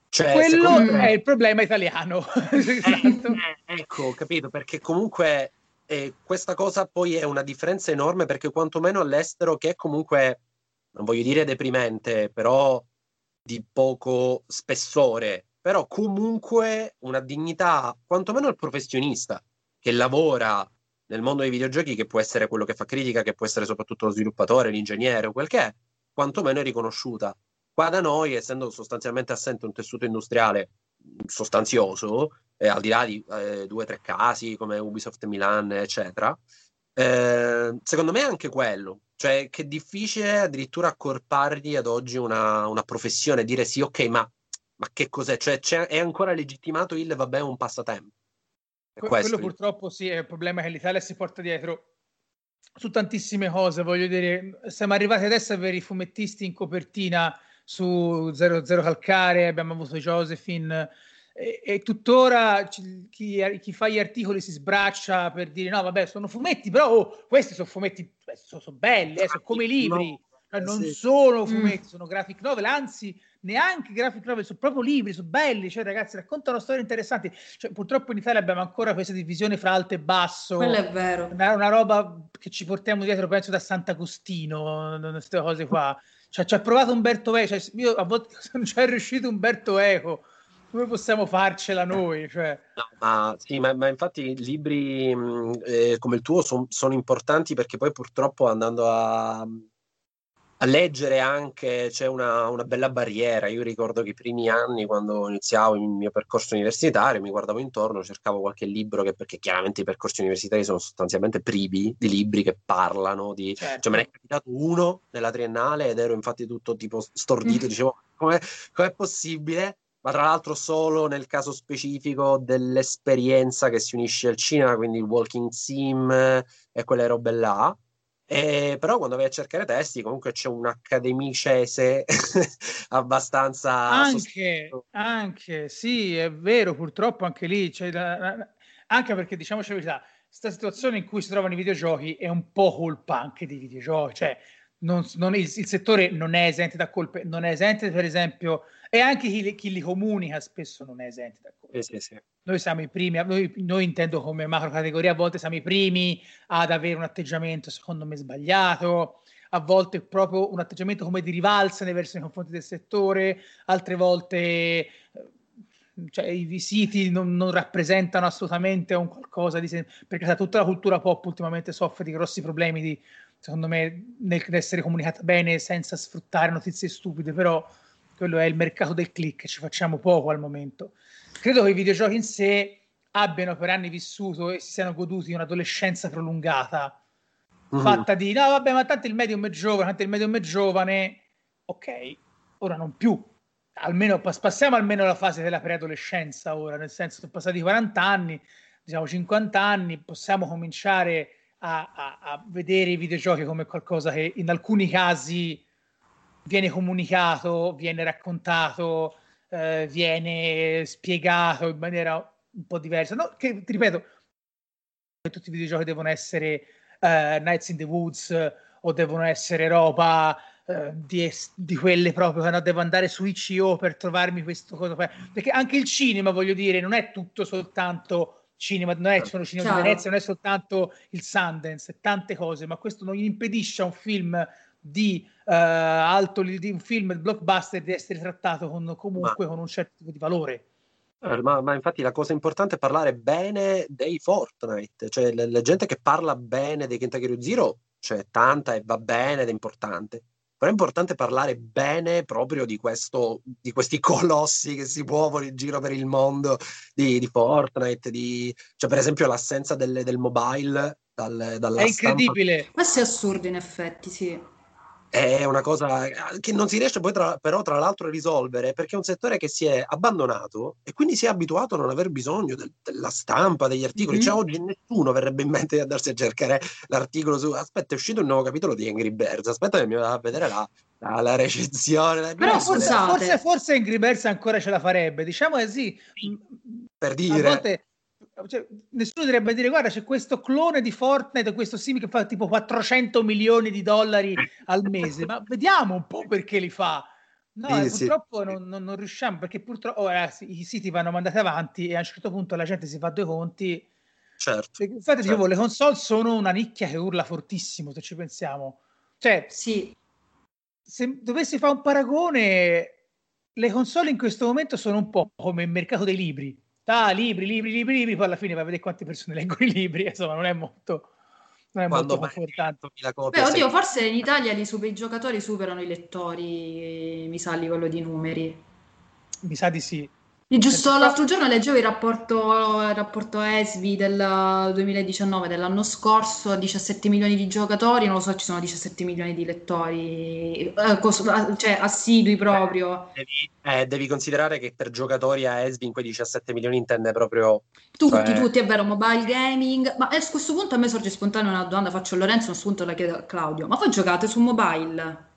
Cioè, Quello me... è il problema italiano. esatto. eh, ecco, capito, perché comunque eh, questa cosa poi è una differenza enorme perché quantomeno all'estero che è comunque, non voglio dire deprimente, però di poco spessore, però comunque una dignità quantomeno al professionista che lavora nel mondo dei videogiochi, che può essere quello che fa critica, che può essere soprattutto lo sviluppatore, l'ingegnere o quel che è, quantomeno è riconosciuta. Qua da noi, essendo sostanzialmente assente un tessuto industriale sostanzioso, eh, al di là di eh, due o tre casi come Ubisoft Milan, eccetera, eh, secondo me è anche quello. Cioè, che è difficile addirittura accorpargli ad oggi una, una professione, dire sì, ok, ma, ma che cos'è? Cioè, è ancora legittimato il vabbè, un passatempo. Quello purtroppo sì, è il problema che l'Italia si porta dietro su tantissime cose. Voglio dire, siamo arrivati adesso a avere i fumettisti in copertina su Zero, Zero Calcare, abbiamo avuto Josephine e, e tuttora chi, chi, fa gli articoli si sbraccia per dire no vabbè sono fumetti però oh, questi sono fumetti sono, sono belli eh, sono come libri no, cioè, non sì. sono mm. fumetti mm. sono graphic novel anzi neanche graphic novel, sono proprio libri, sono belli, cioè ragazzi raccontano storie interessanti. Cioè, purtroppo in Italia abbiamo ancora questa divisione fra alto e basso. Quello è vero. Una, una roba che ci portiamo dietro, penso, da Sant'Agostino, queste cose qua. Cioè, ci ha provato Umberto Eco, cioè, io a volte non c'è riuscito Umberto Eco. Come possiamo farcela noi? Cioè... No, ma, sì, ma, ma, infatti libri eh, come il tuo son, sono importanti perché poi purtroppo andando a, a leggere anche c'è una, una, bella barriera. Io ricordo che i primi anni, quando iniziavo il mio percorso universitario, mi guardavo intorno, cercavo qualche libro, che, perché chiaramente i percorsi universitari sono sostanzialmente privi di libri che parlano di... Certo. Cioè me ne è capitato uno nella triennale ed ero infatti tutto tipo stordito, mm. dicevo, com'è, com'è possibile? ma tra l'altro solo nel caso specifico dell'esperienza che si unisce al cinema, quindi il walking sim e quelle robe là. Eh, però quando vai a cercare testi comunque c'è un accademicese abbastanza anche, anche sì è vero purtroppo anche lì c'è la, anche perché diciamoci la verità questa situazione in cui si trovano i videogiochi è un po' colpa anche dei videogiochi cioè non, non, il, il, settore non è esente da colpe non è esente per esempio e anche chi, chi li comunica spesso non è esente da colpe sì, sì, sì. Noi siamo i primi, noi, noi, intendo come macro categoria, a volte siamo i primi ad avere un atteggiamento secondo me sbagliato, a volte proprio un atteggiamento come di rivalsa nei verso nei confronti del settore, altre volte eh, cioè, i siti non, non, rappresentano assolutamente un qualcosa di sen- perché tutta la cultura pop ultimamente soffre di grossi problemi di, secondo me nell'essere comunicata bene senza sfruttare notizie stupide però quello è il mercato del click ci facciamo poco al momento. Credo che i videogiochi in sé abbiano per anni vissuto e si siano goduti un'adolescenza prolungata. Mm-hmm. fatta di no vabbè ma tanto il medium è giovane tanto il medium è giovane. Ok ora non più. Almeno passiamo almeno alla fase della preadolescenza ora, nel senso sono passati 40 anni, diciamo 50 anni, possiamo cominciare a, a, a, vedere i videogiochi come qualcosa che in alcuni casi viene comunicato, viene raccontato, eh, viene spiegato in maniera un po' diversa. No, che, ti ripeto, tutti i videogiochi devono essere uh, Nights in the Woods o devono essere roba eh, di, di, quelle proprio che no, devo andare su ICO per trovarmi questo cosa perché anche il cinema voglio dire non è tutto soltanto cinema non è solo cinema Ciao. di Venezia non è soltanto il Sundance tante cose ma questo non gli impedisce a un film di uh, alto di un film blockbuster di essere trattato con, comunque ma... con un certo tipo di valore eh, ma, ma, infatti la cosa importante è parlare bene dei Fortnite, cioè la gente che parla bene dei Kentucky Zero, cioè tanta e va bene ed è importante però è importante parlare bene proprio di, questo, di questi colossi che si muovono in giro per il mondo di, di Fortnite, di, cioè per esempio l'assenza delle, del mobile dal, dalla È incredibile. Stampa. Questo è assurdo in effetti, sì è una cosa che non si riesce poi tra, però tra l'altro a risolvere perché è un settore che si è abbandonato e quindi si è abituato a non aver bisogno del, della stampa, degli articoli. Mm-hmm. Cioè oggi nessuno verrebbe in mente di andarsi a cercare l'articolo su aspetta è uscito il nuovo capitolo di Angry Birds, aspetta che mi vado a vedere la, la, la recensione. Però forse, forse, forse, Angry Birds ancora ce la farebbe, diciamo così. Per dire... A volte cioè, nessuno dovrebbe dire guarda c'è questo clone di Fortnite questo sim che fa tipo 400 milioni di dollari al mese. Ma vediamo un po' perché li fa. No sì, purtroppo sì. Non, non, non, riusciamo perché purtroppo ora i siti vanno mandati avanti e a un certo punto la gente si fa due conti. Certo infatti certo. dicevo le console sono una nicchia che urla fortissimo se ci pensiamo. Cioè sì. se dovessi fare un paragone le console in questo momento sono un po' come il mercato dei libri ah, libri, libri, libri, libri, poi alla fine va a vedere quante persone leggono i libri, insomma non è molto, non è molto confortante. Beh, oddio, forse in Italia i, super, i giocatori superano i lettori, mi sa a livello di numeri. Mi sa di sì. Giusto l'altro giorno leggevo il rapporto, il rapporto ESVI del 2019, dell'anno scorso, 17 milioni di giocatori, non lo so, ci sono 17 milioni di lettori, eh, cioè assidui proprio. Devi, eh, devi, considerare che per giocatori a ESVI in quei 17 milioni intende proprio... Tutti, cioè... tutti, è vero, mobile gaming, ma a questo punto a me sorge spontanea una domanda, faccio a Lorenzo, a questo punto la chiedo a Claudio, ma voi giocate su mobile?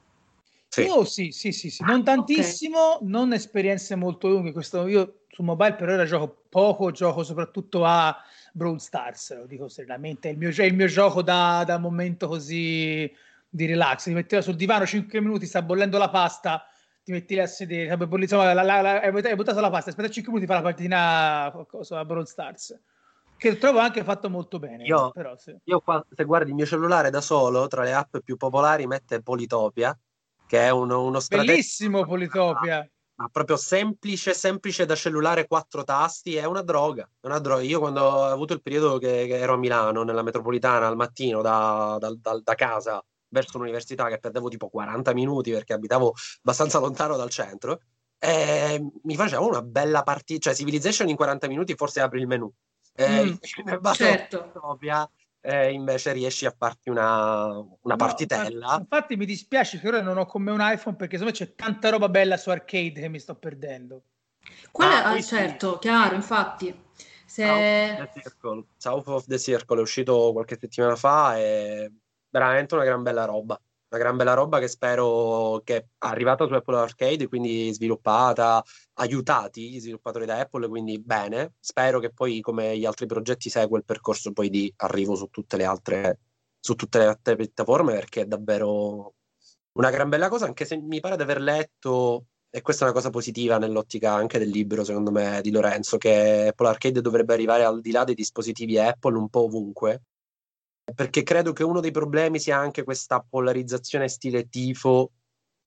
Sì. Io sì, sì, sì, sì. non tantissimo, okay. non esperienze molto lunghe. Questo, io su mobile per ora gioco poco, gioco soprattutto a Brawl Stars, lo dico serenamente, è il mio, è il mio gioco da, da, momento così di relax. Ti metti sul divano 5 minuti, sta bollendo la pasta, ti metti a sedere, insomma, la, la, la, hai buttato la pasta, aspetta 5 minuti, fa la partitina cosa, a Brawl Stars che trovo anche fatto molto bene. Io, però, sì. io qua, se guardi il mio cellulare da solo, tra le app più popolari, mette Politopia, che è uno, uno strategico. Bellissimo Politopia. Ma proprio semplice, semplice da cellulare, quattro tasti, è una droga. È una droga. Io quando ho avuto il periodo che, che ero a Milano, nella metropolitana, al mattino, da, da, da, da casa verso l'università, che perdevo tipo 40 minuti perché abitavo abbastanza lontano dal centro, e mi facevo una bella partita, cioè Civilization in 40 minuti forse apri il menu. Eh, mm, certo. Propria, eh, invece riesci a farti una, una partitella. No, infatti mi dispiace che ora non ho con me un iPhone perché secondo me c'è tanta roba bella su arcade che mi sto perdendo. Quella, ah, certo, sì. chiaro, infatti. Se... South of the Circle è uscito qualche settimana fa e veramente una gran bella roba una gran bella roba che spero che è arrivata su Apple Arcade, quindi sviluppata, aiutati gli sviluppatori da Apple, quindi bene. Spero che poi, come gli altri progetti, segua il percorso poi di arrivo su tutte le altre, su tutte le altre piattaforme, perché è davvero una gran bella cosa, anche se mi pare di aver letto, e questa è una cosa positiva nell'ottica anche del libro, secondo me, di Lorenzo, che Apple Arcade dovrebbe arrivare al di là dei dispositivi Apple un po' ovunque perché credo che uno dei problemi sia anche questa polarizzazione stile tifo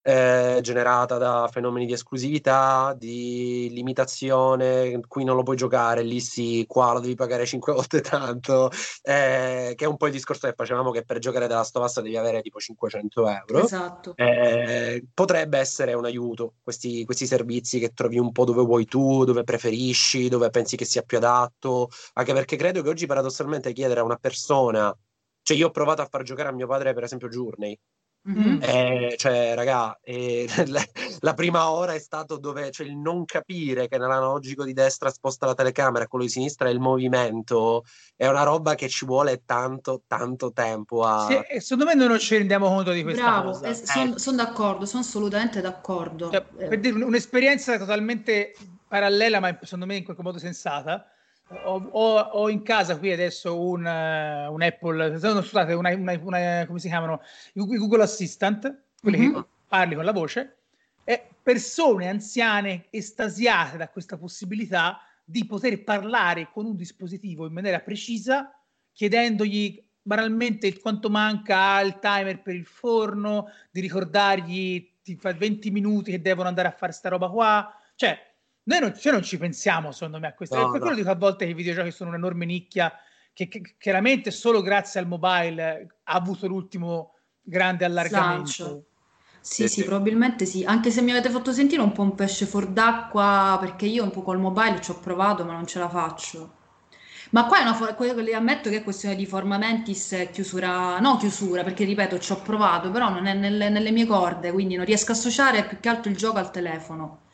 eh, generata da fenomeni di esclusività, di limitazione, qui non lo puoi giocare, lì sì, qua lo devi pagare 5 volte tanto, eh, che è un po' il discorso che facevamo che per giocare della Stovassa devi avere tipo 500 euro. Esatto. Eh, potrebbe essere un aiuto questi, questi servizi che trovi un po' dove vuoi tu, dove preferisci, dove pensi che sia più adatto, anche perché credo che oggi paradossalmente chiedere a una persona, cioè io ho provato a far giocare a mio padre per esempio Journey, Mm-hmm. Eh, cioè, raga, eh, la prima ora è stato dove cioè, il non capire che nell'analogico di destra sposta la telecamera e quello di sinistra è il movimento, è una roba che ci vuole tanto, tanto tempo a... Sì, secondo me noi non ci rendiamo conto di questa Bravo, cosa. Eh, sono son d'accordo, sono assolutamente d'accordo. Cioè, per dire un'esperienza totalmente parallela, ma secondo me in qualche modo sensata ho, ho, ho, in casa qui adesso un, uh, un Apple, scusate, una, una, una, come si chiamano? Google Assistant, quelli mm-hmm. che parli con la voce, e persone anziane estasiate da questa possibilità di poter parlare con un dispositivo in maniera precisa, chiedendogli banalmente quanto manca il timer per il forno, di ricordargli ti fa 20 minuti che devono andare a fare sta roba qua. Cioè, noi non, cioè non ci pensiamo, secondo me, a questo. No, per quello dico a volte che i videogiochi sono un'enorme nicchia che, che, che chiaramente solo grazie al mobile ha avuto l'ultimo grande allargamento. Sancio. Sì, sì, probabilmente sì, anche se mi avete fatto sentire un po' un pesce fuor d'acqua, perché io un po' col mobile ci ho provato, ma non ce la faccio. Ma qua è una for- ammetto che è questione di forma mentis chiusura, no chiusura, perché ripeto, ci ho provato, però non è nelle, nelle mie corde, quindi non riesco a associare più che altro il gioco al telefono.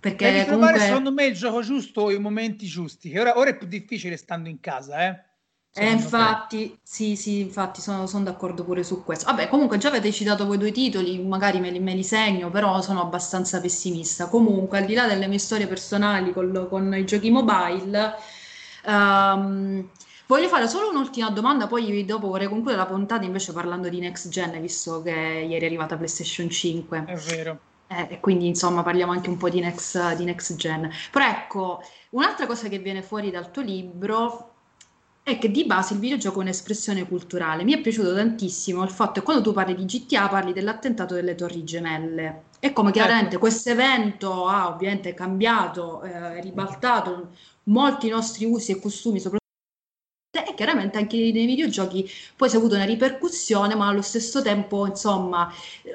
Perché Devi comunque... trovare secondo me il gioco giusto i momenti giusti, che ora, ora, è più difficile stando in casa, eh? Eh, infatti, te. sì, sì, infatti sono, sono, d'accordo pure su questo. Vabbè, comunque già avete citato voi due titoli, magari me li, me li, segno, però sono abbastanza pessimista. Comunque, al di là delle mie storie personali con, con i giochi mobile, um, voglio fare solo un'ultima domanda, poi dopo vorrei concludere la puntata invece parlando di Next Gen, visto che ieri è arrivata PlayStation 5. È vero. Eh, quindi insomma parliamo anche un po' di next, di next gen. Però ecco, un'altra cosa che viene fuori dal tuo libro è che di base il videogioco è un'espressione culturale. Mi è piaciuto tantissimo il fatto che quando tu parli di GTA parli dell'attentato delle Torri Gemelle. E come chiaramente ecco. questo evento ha ovviamente cambiato, eh, ribaltato molti nostri usi e costumi, soprattutto chiaramente anche nei videogiochi poi si è avuto una ripercussione, ma allo stesso tempo, insomma,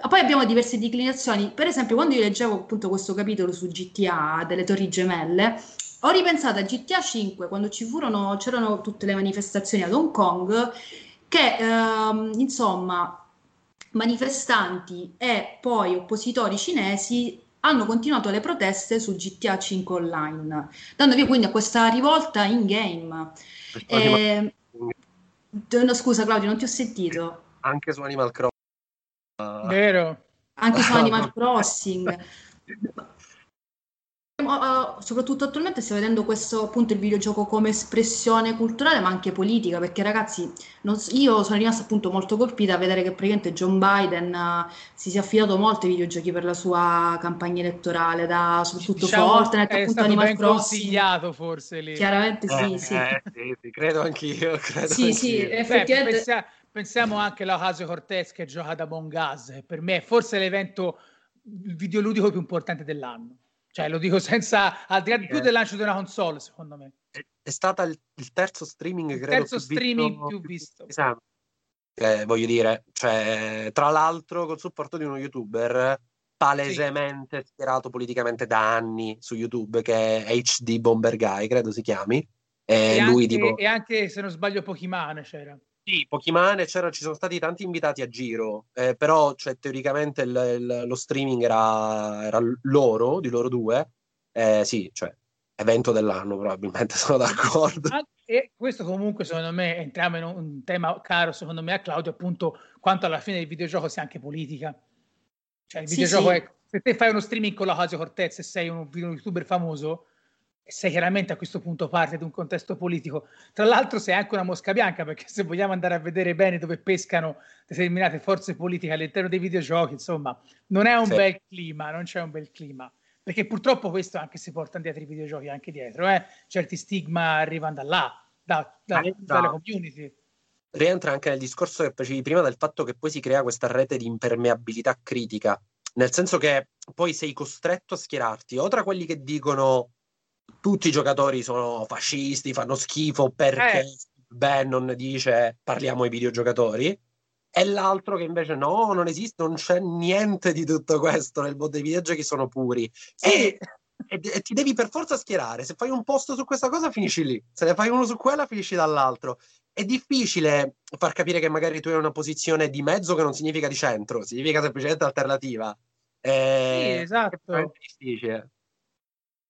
poi abbiamo diverse declinazioni. Per esempio, quando io leggevo appunto questo capitolo su GTA delle Torri Gemelle, ho ripensato a GTA 5 quando ci furono, c'erano tutte le manifestazioni ad Hong Kong, che ehm, insomma manifestanti e poi oppositori cinesi hanno continuato le proteste su GTA 5 online, dando via quindi a questa rivolta in game. Eh, no, scusa Claudio, non ti ho sentito. Anche su Animal Crossing. Vero. Anche su Animal Crossing. Uh, soprattutto attualmente stiamo vedendo questo appunto il videogioco come espressione culturale ma anche politica perché ragazzi non, io sono rimasta appunto molto colpita a vedere che praticamente John Biden uh, si sia affidato molto ai videogiochi per la sua campagna elettorale da soprattutto diciamo, Fortnite appunto Animal Crossing consigliato forse lì chiaramente sì eh, sì. Eh, sì, sì credo anch'io credo sì anch'io. sì effettivamente Beh, pensiamo, pensiamo anche alla Casio Cortez che gioca da Bongas per me è forse l'evento videoludico più importante dell'anno cioè, lo dico senza, al di là di più del lancio di una console, secondo me. È, stata il, il, terzo streaming, il credo, terzo più streaming visto, più visto. Esatto. Eh, voglio dire, cioè, tra l'altro col supporto di uno youtuber palesemente sì. schierato politicamente da anni su YouTube, che è HD Bomber Guy, credo si chiami. E, e, lui, anche, tipo... e anche, se non sbaglio, Pokimane c'era. Sì, Pokimane c'era, ci sono stati tanti invitati a giro, eh, però cioè, teoricamente il, il, lo streaming era, era, loro, di loro due. Eh, sì, cioè, evento dell'anno probabilmente, sono d'accordo. E questo comunque secondo me entriamo in un tema caro secondo me a Claudio, appunto quanto alla fine del videogioco sia anche politica. Cioè il videogioco sì, sì. è, se te fai uno streaming con la Casio Cortez e sei un, un youtuber famoso, sei chiaramente a questo punto parte di un contesto politico. Tra l'altro sei anche una mosca bianca, perché se vogliamo andare a vedere bene dove pescano determinate forze politiche all'interno dei videogiochi, insomma, non è un sì. bel clima, non c'è un bel clima. Perché purtroppo questo anche si porta dietro i videogiochi, anche dietro, eh? certi stigma arrivano da là, da, da, ah, dalle community. Rientra anche nel discorso che facevi prima del fatto che poi si crea questa rete di impermeabilità critica nel senso che poi sei costretto a schierarti o tra quelli che dicono tutti i giocatori sono fascisti, fanno schifo perché eh. Bannon dice parliamo ai videogiocatori e l'altro che invece no, non esiste, non c'è niente di tutto questo nel mondo dei videogiochi, sono puri. Sì. E, e, e, ti devi per forza schierare. Se fai un post su questa cosa, finisci lì. Se ne fai uno su quella, finisci dall'altro. È difficile far capire che magari tu hai una posizione di mezzo che non significa di centro, significa semplicemente alternativa. Eh, sì, esatto. È difficile.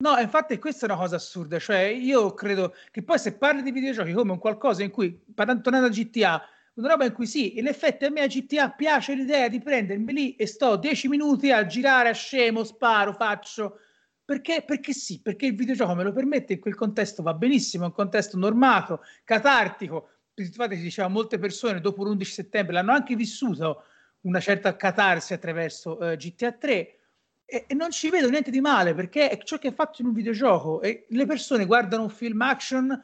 No, infatti questa è una cosa assurda, cioè io credo che poi se parli di videogiochi come un qualcosa in cui, tornando a GTA, una roba in cui sì, in effetti a me a GTA piace l'idea di prendermi lì e sto dieci minuti a girare a scemo, sparo, faccio, perché, perché sì, perché il videogioco me lo permette, in quel contesto va benissimo, è un contesto normato, catartico, infatti si diceva molte persone dopo l'11 settembre l'hanno anche vissuto una certa catarsi attraverso uh, GTA 3 e, e, non ci vedo niente di male perché è ciò che è fatto in un videogioco e le persone guardano un film action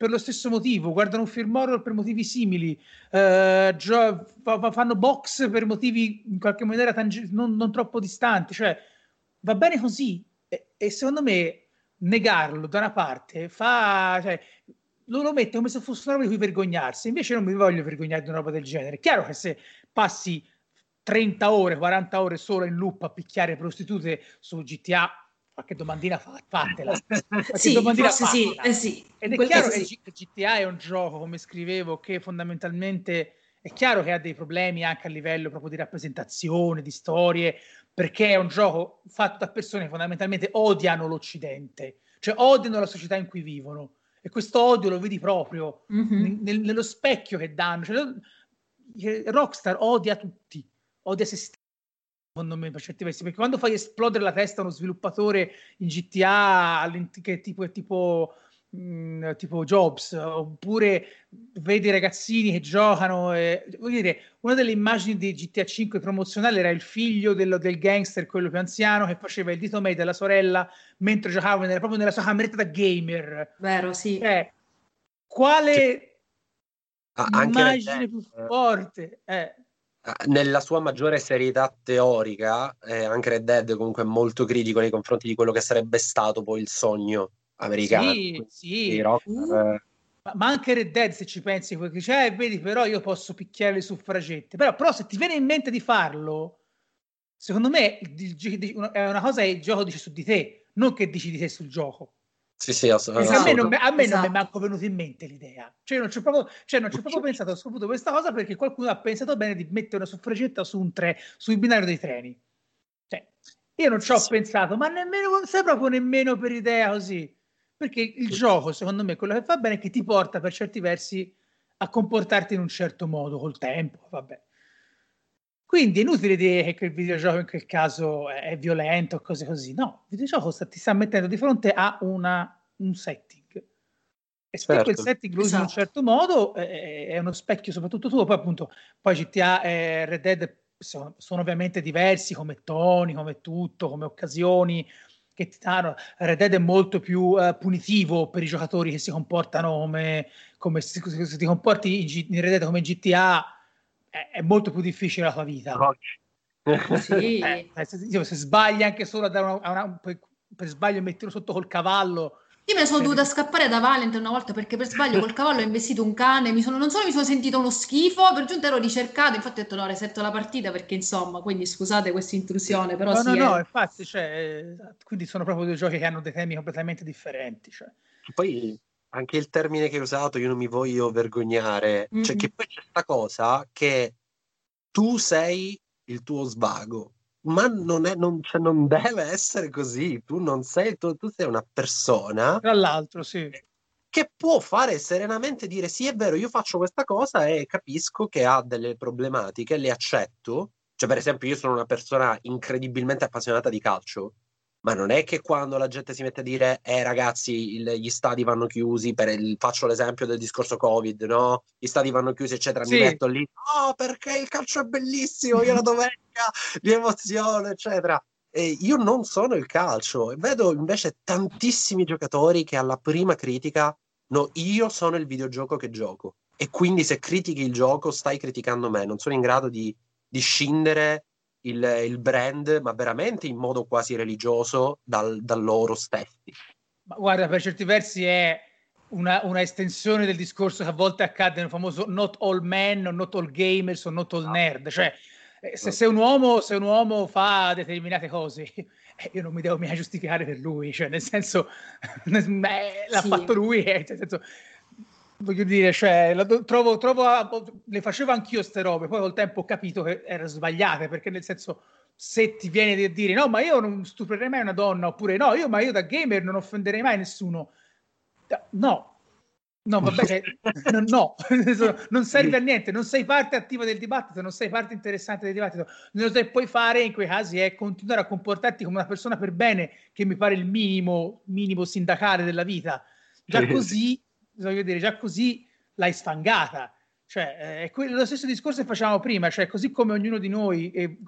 per lo stesso motivo, guardano un film horror per motivi simili, uh, gio- fa- fanno box per motivi in qualche maniera tangi- non, non, troppo distanti, cioè va bene così e, e, secondo me negarlo da una parte fa... Cioè, lo, lo mette come se fosse una roba di cui vergognarsi, invece non mi voglio vergognare di una roba del genere. Chiaro che se passi 30 ore, 40 ore solo in loop a picchiare prostitute su GTA, qualche domandina fa, fatela. sì, domandina forse sì, eh sì. Ed è chiaro che sì. GTA è un gioco, come scrivevo, che fondamentalmente è chiaro che ha dei problemi anche a livello proprio di rappresentazione, di storie, perché è un gioco fatto da persone che fondamentalmente odiano l'Occidente, cioè odiano la società in cui vivono. E questo odio lo vedi proprio mm-hmm. nel, nello specchio che danno. Cioè, Rockstar odia tutti, odia se stesso secondo me per certi versi. Perché quando fai esplodere la testa a uno sviluppatore in GTA che è tipo, è tipo, mh, mm, tipo Jobs oppure vedi i ragazzini che giocano e, voglio dire una delle immagini di GTA 5 promozionale era il figlio dello, del gangster quello più anziano che faceva il dito medio della sorella mentre giocava nella, proprio nella sua cameretta da gamer. Vero sì. Eh, quale ah, immagine più forte? Eh nella sua maggiore serietà teorica, eh, anche Red Dead comunque è molto critico nei confronti di quello che sarebbe stato poi il sogno americano. Sì, sì. Rock, uh, eh. ma, anche Red Dead, se ci pensi, che dice, eh, vedi, però io posso picchiare le suffragette. Però, però se ti viene in mente di farlo, secondo me è una cosa che il gioco dice su di te, non che dici di te sul gioco. Sì, sì, assolutamente. A me non, a me esatto. non mi è manco venuto in mente l'idea. Cioè, non ci ho proprio, cioè, non ci ho proprio pensato, ho scoperto questa cosa perché qualcuno ha pensato bene di mettere una suffragetta su un tre, sui binari dei treni. Cioè, io non ci ho sì. pensato, ma nemmeno, non sei proprio nemmeno per idea così. Perché il gioco, secondo me, quello che fa bene è che ti porta per certi versi a comportarti in un certo modo col tempo, vabbè. Quindi è inutile dire che il videogioco in quel caso è violento o cose così. No, il videogioco sta, ti sta mettendo di fronte a una, un setting. E se certo. quel setting lo usi esatto. in un esatto. certo modo, è, è, uno specchio soprattutto tuo. Poi appunto, poi GTA e Red Dead sono, sono, ovviamente diversi come toni, come tutto, come occasioni che ti danno. Red Dead è molto più uh, punitivo per i giocatori che si comportano come, come se, se ti comporti in, G, in Red Dead come GTA è, è molto più difficile la tua vita. Sì. Eh, se, se, sbagli anche solo da una, una, per, per sbaglio metterlo sotto col cavallo. Io me ne sono dovuta scappare da Valent una volta perché per sbaglio col cavallo ho investito un cane. Mi sono, non solo mi sono sentito uno schifo, per giunta ero ricercato. Infatti ho detto no, resetto la partita perché insomma, quindi scusate questa intrusione. Però no, sì, no, no, infatti, cioè, quindi sono proprio due giochi che hanno dei temi completamente differenti. Cioè. Poi anche il termine che hai usato, io non mi voglio vergognare, mm-hmm. cioè che poi c'è questa cosa che tu sei il tuo svago, ma non, è, non, cioè non deve essere così, tu non sei, tu, tu sei una persona. Tra l'altro, sì. Che può fare serenamente dire sì, è vero, io faccio questa cosa e capisco che ha delle problematiche, le accetto. Cioè, per esempio, io sono una persona incredibilmente appassionata di calcio ma non è che quando la gente si mette a dire eh ragazzi il, gli stadi vanno chiusi per il, faccio l'esempio del discorso covid no? Gli stadi vanno chiusi eccetera sì. mi metto lì no perché il calcio è bellissimo io la domenica di emozione eccetera. E io non sono il calcio e vedo invece tantissimi giocatori che alla prima critica no io sono il videogioco che gioco e quindi se critichi il gioco stai criticando me non sono in grado di, di scindere il, il brand, ma veramente in modo quasi religioso dal, da loro stessi. Ma guarda, per certi versi è una, una, estensione del discorso che a volte accade nel famoso not all men, o not all gamers o not all nerd. Cioè, eh, se, se, un uomo, se un uomo fa determinate cose, eh, io non mi devo mica giustificare per lui, cioè, nel senso, eh, l'ha sì. fatto lui, eh, nel senso, voglio dire, cioè, la, trovo, trovo le facevo anch'io ste robe, poi col tempo ho capito che erano sbagliate, perché nel senso, se ti viene a dire no, ma io non stuprerei mai una donna, oppure no, io, ma io da gamer non offenderei mai nessuno, no, No, vabbè, cioè, no, no, non serve a niente, non sei parte attiva del dibattito, non sei parte interessante del dibattito. Quello che puoi fare in quei casi è continuare a comportarti come una persona per bene, che mi pare il minimo, minimo sindacale della vita. Già così, voglio dire, già così l'hai sfangata. Cioè, eh, è quello, lo stesso discorso che facevamo prima, cioè così come ognuno di noi, e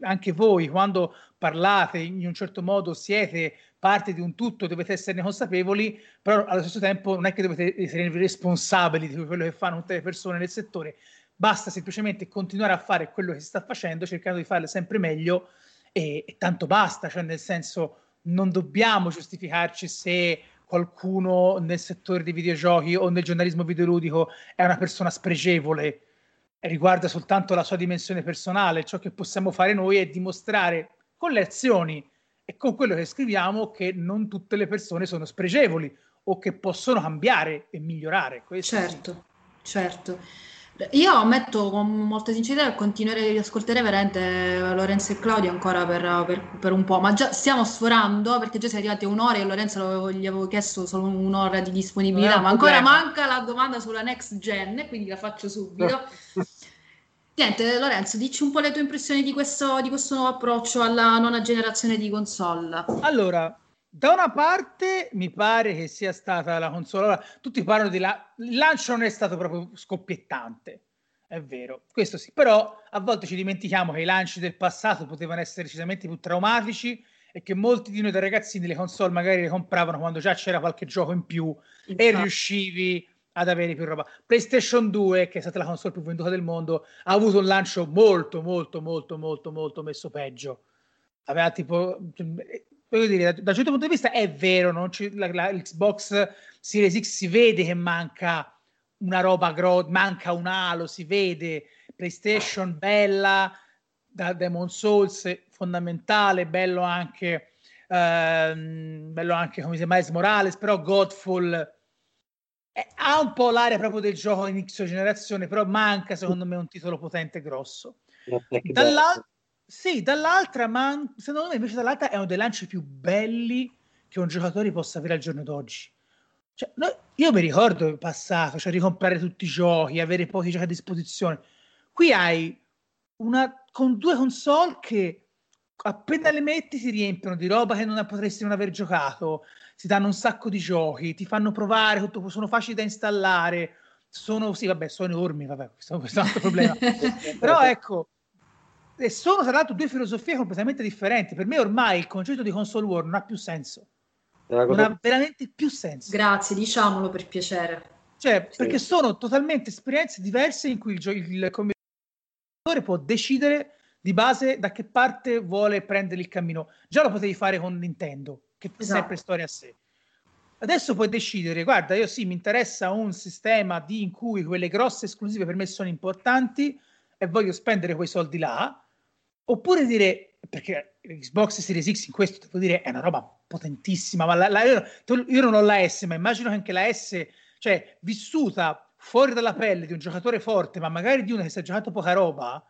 anche voi, quando parlate in un certo modo, siete parte di un tutto, dovete esserne consapevoli, però allo stesso tempo non è che dovete essere responsabili di quello che fanno tutte le persone nel settore, basta semplicemente continuare a fare quello che si sta facendo, cercando di farlo sempre meglio e, e tanto basta, cioè nel senso non dobbiamo giustificarci se qualcuno nel settore dei videogiochi o nel giornalismo videoludico è una persona spregevole, riguarda soltanto la sua dimensione personale. Ciò che possiamo fare noi è dimostrare con le azioni e con quello che scriviamo che non tutte le persone sono spregevoli o che possono cambiare e migliorare. Questo certo, sì. certo. Io ammetto con molta sincerità che continuerei ad ascoltare veramente Lorenzo e Claudio ancora per, per, per, un po', ma già stiamo sforando perché già siamo arrivati a un'ora e Lorenzo gli avevo chiesto solo un'ora di disponibilità, ma ancora manca la domanda sulla next gen, quindi la faccio subito. Niente, Lorenzo, dici un po' le tue impressioni di questo, di questo nuovo approccio alla nona generazione di console. Allora, da una parte mi pare che sia stata la console, tutti parlano di la... il lancio non è stato proprio scoppiettante, è vero, questo sì, però a volte ci dimentichiamo che i lanci del passato potevano essere decisamente più traumatici e che molti di noi da ragazzini le console magari le compravano quando già c'era qualche gioco in più Infatti. e riuscivi ad avere più roba. PlayStation 2, che è stata la console più venduta del mondo, ha avuto un lancio molto, molto, molto, molto, molto messo peggio. Aveva tipo voglio dire, da, un certo punto di vista è vero, non ci, la, la, Xbox Series X si vede che manca una roba grossa, manca un halo, si vede PlayStation bella, da Demon Souls fondamentale, bello anche, ehm, bello anche come si chiama Miles Morales, però Godfall eh, ha un po' l'aria proprio del gioco in X generazione, però manca secondo me un titolo potente e grosso. Dall'altro sì, dall'altra, ma secondo me invece dall'altra è uno dei lanci più belli che un giocatore possa avere al giorno d'oggi. Cioè, no, io mi ricordo il passato, cioè ricomprare tutti i giochi, avere pochi giochi a disposizione. Qui hai una con due console che appena le metti ti riempiono di roba che non potresti non aver giocato, ti danno un sacco di giochi, ti fanno provare, tutto, sono facili da installare, sono, sì, vabbè, sono enormi, vabbè, questo, questo è un altro problema. Però ecco, e sono tra l'altro due filosofie completamente differenti. Per me ormai il concetto di console war non ha più senso. Non ha veramente più senso. Grazie, diciamolo per piacere. Cioè, sì. perché sono totalmente esperienze diverse in cui il, gio- il commentatore può decidere di base da che parte vuole prendere il cammino. Già lo potevi fare con Nintendo, che fa esatto. sempre storia a sé. Adesso puoi decidere, guarda, io sì, mi interessa un sistema di, in cui quelle grosse esclusive per me sono importanti e voglio spendere quei soldi là, Oppure dire, perché Xbox Series X in questo devo dire è una roba potentissima, ma la, la, io, io, non ho la S, ma immagino che anche la S, cioè vissuta fuori dalla pelle di un giocatore forte, ma magari di uno che si è giocato poca roba,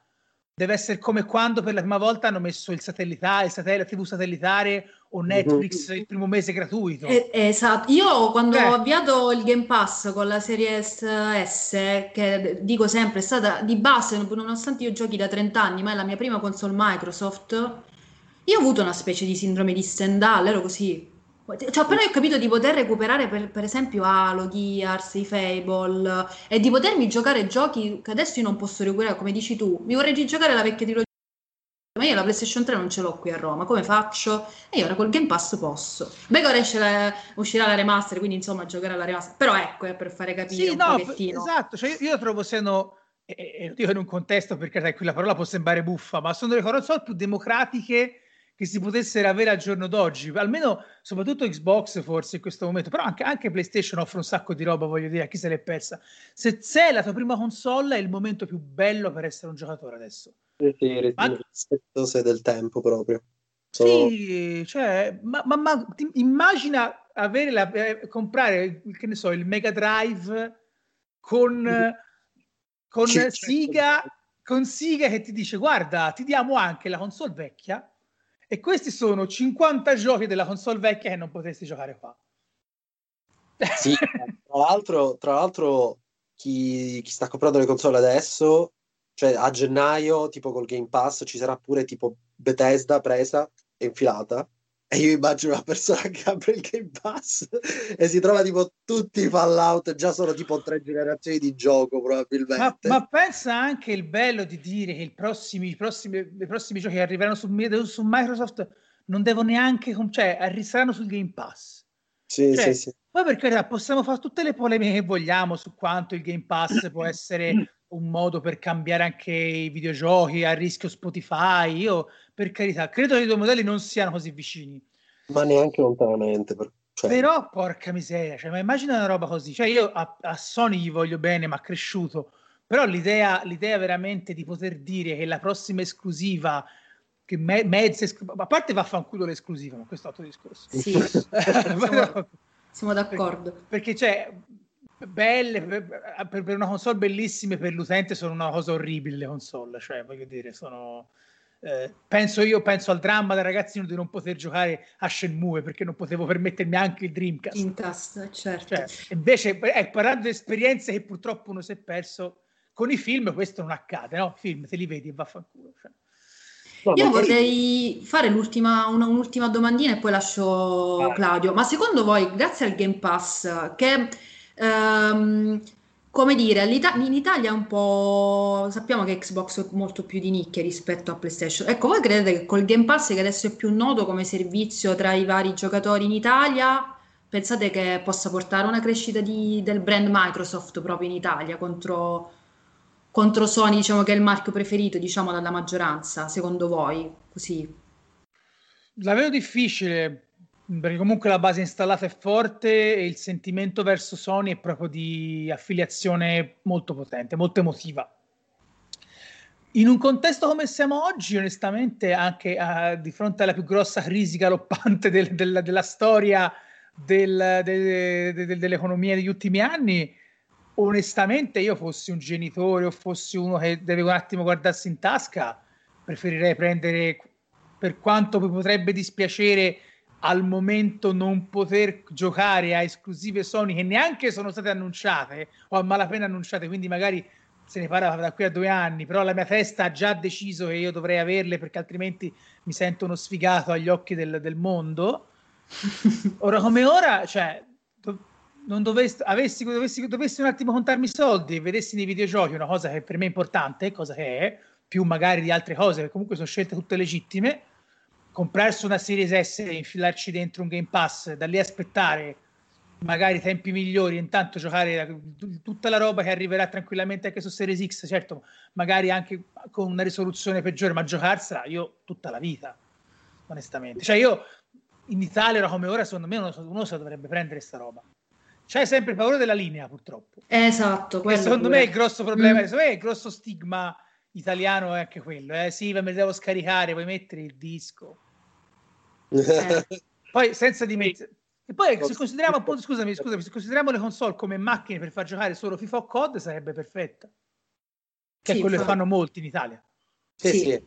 deve essere come quando per la prima volta hanno messo il satellitare, il satellite, TV satellitare o Netflix il primo mese gratuito. Eh, esatto, io quando eh. ho avviato il Game Pass con la serie S, che dico sempre è stata di base, nonostante io giochi da 30 anni, ma è la mia prima console Microsoft, io ho avuto una specie di sindrome di Stendhal, ero così. Cioè, appena ho capito di poter recuperare per, per esempio Halo, Gears, i Fable e di potermi giocare giochi che adesso io non posso recuperare, come dici tu, mi vorrei giocare la vecchia trilogia ma io la PlayStation 3 non ce l'ho qui a Roma, come faccio? E io ora col Game Pass posso. Beh, ora la, uscirà la remaster, quindi insomma giocare alla remaster. Però ecco, è per fare capire sì, un no, pochettino. Esatto, cioè io, io trovo siano e, e lo dico in un contesto perché sai, quella parola può sembrare buffa, ma sono le console più democratiche che si potessero avere al giorno d'oggi, almeno soprattutto Xbox forse in questo momento, però anche, anche PlayStation offre un sacco di roba, voglio dire, a chi se l'è persa. Se sei la tua prima console è il momento più bello per essere un giocatore adesso. Sì, sì, ma... rispettose del tempo proprio. So... Sì, cioè, ma, ma, ma immagina avere la, eh, comprare, che ne so, il Mega Drive con... Con Siga, con Siga che ti dice guarda ti diamo anche la console vecchia e questi sono 50 giochi della console vecchia che non potresti giocare qua. Sì, tra l'altro, tra l'altro chi, chi sta comprando le console adesso cioè a gennaio tipo col Game Pass ci sarà pure tipo Bethesda presa e infilata e io immagino una persona che apre il Game Pass e si trova tipo tutti i Fallout, già sono tipo tre generazioni di gioco probabilmente. Ma, ma pensa anche il bello di dire che i prossimi, i prossimi, i prossimi giochi che arriveranno su, su, Microsoft non devono neanche, cioè saranno sul Game Pass. Sì, cioè, sì, sì. Poi per carità possiamo fare tutte le polemiche che vogliamo su quanto il Game Pass può essere un modo per cambiare anche i videogiochi a rischio Spotify. Io, per carità, credo che i due modelli non siano così vicini. Ma neanche lontanamente. Per... Cioè... Però, porca miseria, cioè, ma immagina una roba così. Cioè, io a, a Sony gli voglio bene, ma cresciuto. Però l'idea, l'idea veramente di poter dire che la prossima esclusiva che me, mezza a parte vaffanculo l'esclusiva, ma questo è altro discorso. Sì, siamo, siamo d'accordo. Perché, perché cioè, belle per, per, una console bellissime per l'utente sono una cosa orribile le console cioè voglio dire sono eh, penso io penso al dramma da ragazzino di non poter giocare a Shenmue perché non potevo permettermi anche il Dreamcast Dreamcast certo cioè, invece eh, parlando di esperienze che purtroppo uno si è perso con i film questo non accade no? film te li vedi e vaffanculo cioè. No, Io vorrei fare l'ultima, una, un'ultima domandina e poi lascio. Claudio. Ma secondo voi, grazie al Game Pass, che ehm, come dire, in Italia è un po'. Sappiamo che Xbox è molto più di nicchia rispetto a PlayStation. Ecco, voi credete che col Game Pass, che adesso è più noto come servizio tra i vari giocatori in Italia, pensate che possa portare una crescita di, del brand Microsoft proprio in Italia contro, contro Sony, diciamo che è il marchio preferito, diciamo, dalla maggioranza, secondo voi? Così. La vedo difficile perché comunque la base installata è forte e il sentimento verso Sony è proprio di affiliazione molto potente, molto emotiva. In un contesto come siamo oggi, onestamente, anche uh, di fronte alla più grossa crisi galoppante del, del, della storia del, de, dell'economia degli ultimi anni, onestamente io fossi un genitore o fossi uno che deve un attimo guardarsi in tasca, preferirei prendere, per quanto mi potrebbe dispiacere, al momento non poter giocare a esclusive Sony che neanche sono state annunciate o a malapena annunciate, quindi magari se ne parla da qui a due anni, però la mia testa ha già deciso che io dovrei averle perché altrimenti mi sento uno sfigato agli occhi del, del mondo. ora come ora, cioè, do, non dovessi, avessi, dovessi, dovessi un attimo contarmi i soldi e vedessi nei videogiochi una cosa che per me è importante, cosa che è, più magari di altre cose, che comunque sono scelte tutte legittime, comprarsi una Series S e infilarci dentro un Game Pass, da lì aspettare magari tempi migliori, intanto giocare tutta la roba che arriverà tranquillamente anche su Series X, certo, magari anche con una risoluzione peggiore, ma giocarsela io tutta la vita, onestamente. Cioè io in Italia, come ora, secondo me uno, uno se dovrebbe prendere sta roba. C'hai sempre paura della linea, purtroppo. Esatto. secondo pure. me il grosso problema, mm. secondo me il grosso stigma italiano è anche quello. Eh? Sì, me devo scaricare, puoi mettere il disco. Eh. poi senza dimenticare. E poi se consideriamo appunto, scusami, scusami, se consideriamo le console come macchine per far giocare solo FIFA o COD sarebbe perfetta. Che sì, è quello fa... che fanno molti in Italia. Sì, sì, sì.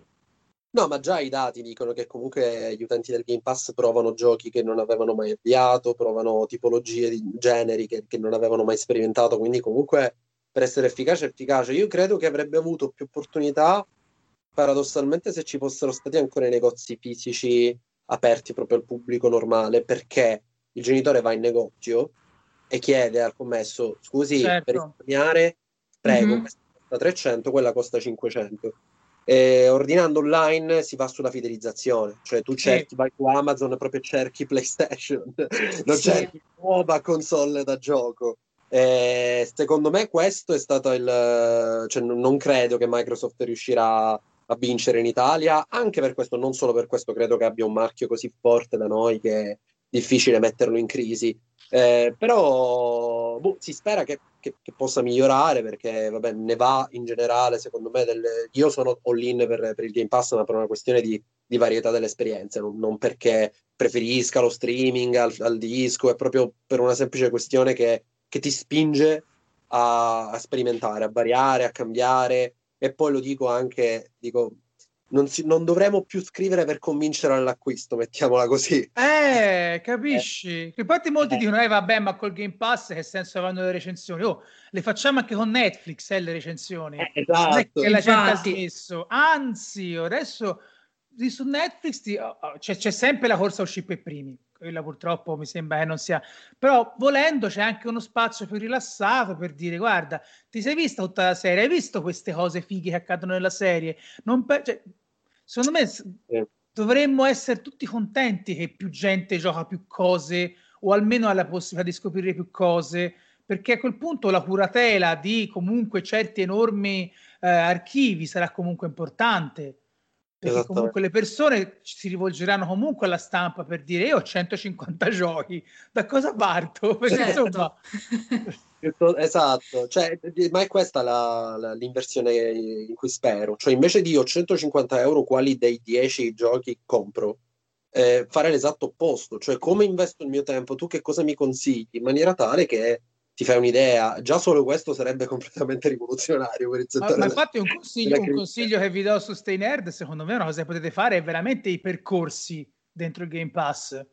No, ma già i dati dicono che comunque gli utenti del Game Pass provano giochi che non avevano mai avviato, provano tipologie di generi che, che non avevano mai sperimentato, quindi comunque per essere efficace efficace. Io credo che avrebbe avuto più opportunità paradossalmente se ci fossero stati ancora i negozi fisici aperti proprio al pubblico normale, perché il genitore va in negozio e chiede al commesso scusi certo. per risparmiare prego mm-hmm. questa costa 300 quella costa 500 e ordinando online si va sulla fidelizzazione cioè tu cerchi sì. vai su Amazon e proprio cerchi PlayStation non sì. cerchi nuova console da gioco Eh, secondo me questo è stato il... Cioè, non credo che Microsoft riuscirà a vincere in Italia, anche per questo, non solo per questo, credo che abbia un marchio così forte da noi che è difficile metterlo in crisi. Eh, però boh, si spera che, che, che, possa migliorare perché vabbè, ne va in generale, secondo me. Del... Io sono all-in per, per, il Game Pass, ma per una questione di, di varietà delle esperienze, non, non, perché preferisca lo streaming al, al, disco, è proprio per una semplice questione che, che ti spinge a, a sperimentare, a variare, a cambiare. E poi lo dico anche, dico, non, si, non, dovremo più scrivere per convincere all'acquisto, mettiamola così. Eh, capisci? Eh. Infatti molti eh. dicono, eh vabbè, ma col Game Pass che senso vanno le recensioni? Oh, le facciamo anche con Netflix, eh, le recensioni. Eh, esatto. Non è che la gente ha smesso. Anzi, adesso su Netflix ti, oh, oh, c'è, c'è, sempre la corsa a uscire per primi. Quella purtroppo mi sembra che non sia... Però volendo c'è anche uno spazio più rilassato per dire, guarda, ti sei vista tutta la serie? Hai visto queste cose fighe che accadono nella serie? Non per... cioè, secondo me sì. dovremmo essere tutti contenti che più gente gioca più cose o almeno ha la possibilità di scoprire più cose perché a quel punto la curatela di comunque certi enormi eh, archivi sarà comunque importante perché comunque le persone si rivolgeranno comunque alla stampa per dire io ho 150 giochi da cosa parto perché certo. insomma Esatto, cioè, ma è questa la, la, l'inversione in cui spero. Cioè, invece di io 150 euro quali dei 10 giochi compro, eh, fare l'esatto opposto. Cioè, come investo il mio tempo? Tu che cosa mi consigli? In maniera tale che ti fai un'idea. Già solo questo sarebbe completamente rivoluzionario per il settore. Ma, ma infatti un consiglio, un consiglio che vi do su Stay Nerd, secondo me una cosa che potete fare è veramente i percorsi dentro il Game Pass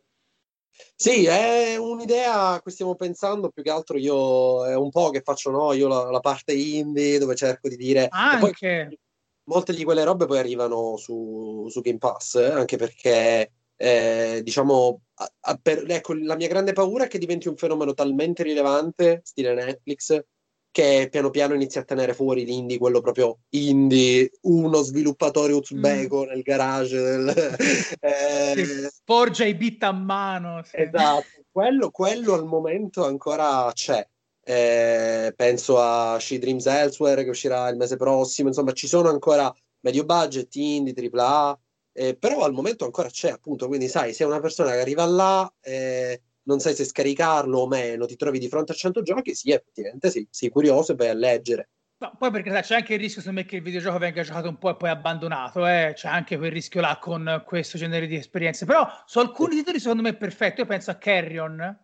sì, è un'idea a cui stiamo pensando, più che altro io è un po' che faccio no, io la, la parte indie dove cerco di dire... Anche! molte di quelle robe poi arrivano su, su Game Pass, eh, anche perché eh, diciamo, a, a, per, ecco, la mia grande paura è che diventi un fenomeno talmente rilevante, stile Netflix, che piano piano inizia a tenere fuori l'indie, quello proprio indie, uno sviluppatore uzbeko mm. nel garage del, eh, forgia i bit a mano. Sì. Esatto, quello, quello, al momento ancora c'è. Eh, penso a She Dreams Elsewhere che uscirà il mese prossimo, insomma ci sono ancora medio budget, indie, AAA, eh, però al momento ancora c'è appunto, quindi sai, se una persona che arriva là... Eh, non sai se scaricarlo o meno, ti trovi di fronte a 100 giochi, sì, effettivamente sì, sei curioso e vai a leggere. No, poi perché c'è anche il rischio me, che il videogioco venga giocato un po' e poi abbandonato, eh? c'è anche quel rischio là con questo genere di esperienze. Però su alcuni titoli secondo me è perfetto. Io penso a Carrion,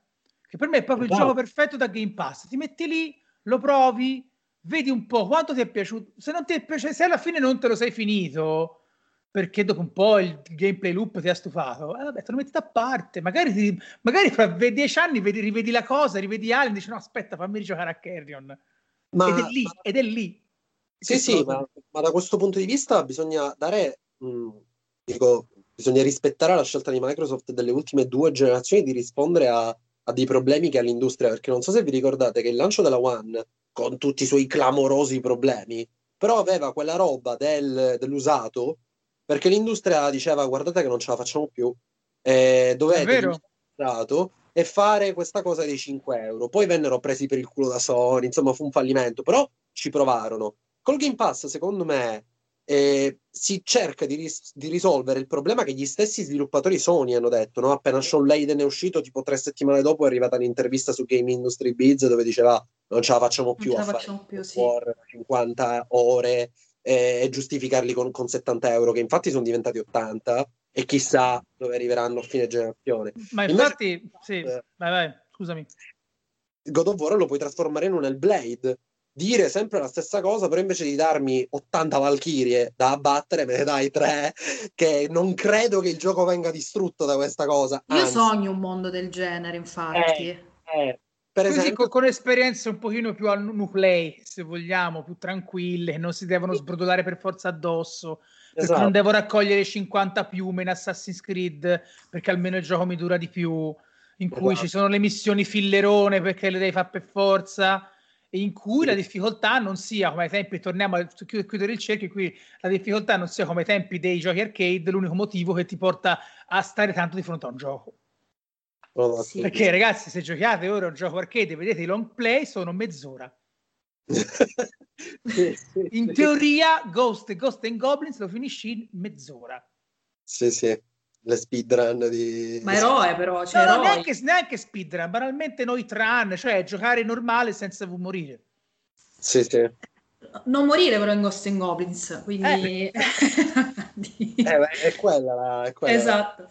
che per me è proprio il wow. gioco perfetto da Game Pass. Ti metti lì, lo provi, vedi un po' quanto ti è piaciuto. Se non ti è piaciuto, se alla fine non te lo sei finito, perché dopo un po' il gameplay loop ti ha stufato, eh, vabbè, te lo metti da parte. Magari, ti, magari fra dieci anni vedi, rivedi la cosa, rivedi Alien e dici no, aspetta, fammi rigiocare a Carrion. Ma, ed è lì, ma... ed è lì. Sì, sì, ma, ma, da questo punto di vista bisogna dare, mh, dico, bisogna rispettare la scelta di Microsoft delle ultime due generazioni di rispondere a, a dei problemi che ha l'industria, perché non so se vi ricordate che il lancio della One, con tutti i suoi clamorosi problemi, però aveva quella roba del, dell'usato perché l'industria diceva guardate che non ce la facciamo più, eh, dovete e fare questa cosa dei 5 euro. Poi vennero presi per il culo da Sony, insomma fu un fallimento, però ci provarono. Col Game Pass, secondo me, eh, si cerca di, ris- di, risolvere il problema che gli stessi sviluppatori Sony hanno detto, no? appena Sean Layden è uscito, tipo tre settimane dopo è arrivata un'intervista su Game Industry Biz dove diceva non ce la facciamo più non a fare più, sì. 50 ore eh, e giustificarli con, con 70 euro, che infatti sono diventati 80 e chissà dove arriveranno a fine generazione. Ma infatti, Invece, sì, eh, vai, vai, scusami. God of War lo puoi trasformare in un Hellblade, dire sempre la stessa cosa, però invece di darmi 80 Valchirie da abbattere, me ne dai 3, che non credo che il gioco venga distrutto da questa cosa. Io Anzi. sogno un mondo del genere, infatti. Eh, eh, per esempio, con, con, esperienze un pochino più al nuclei, se vogliamo, più tranquille, non si devono sbrodolare per forza addosso, esatto. non devo raccogliere 50 piume in Assassin's Creed perché almeno il gioco mi dura di più, in cui esatto. ci sono le missioni fillerone perché le devi fare per forza, e in cui sì. la difficoltà non sia come ai tempi, torniamo a chiudere il cerchio, qui la difficoltà non sia come ai tempi dei giochi arcade, l'unico motivo che ti porta a stare tanto di fronte a un gioco. Sì. Perché ragazzi, se giocate ora un gioco arcade e vedete i long play, sono mezz'ora. in teoria, Ghost Ghost and Goblins lo finisci in mezz'ora. Sì, sì, le speedrun di... Ma eroe però, cioè no, no, neanche, neanche speedrun, banalmente noi tran, cioè giocare normale senza morire. Sì, sì. Non morire però in Ghost and Goblins, quindi... Eh, eh, è quella, è quella. Esatto.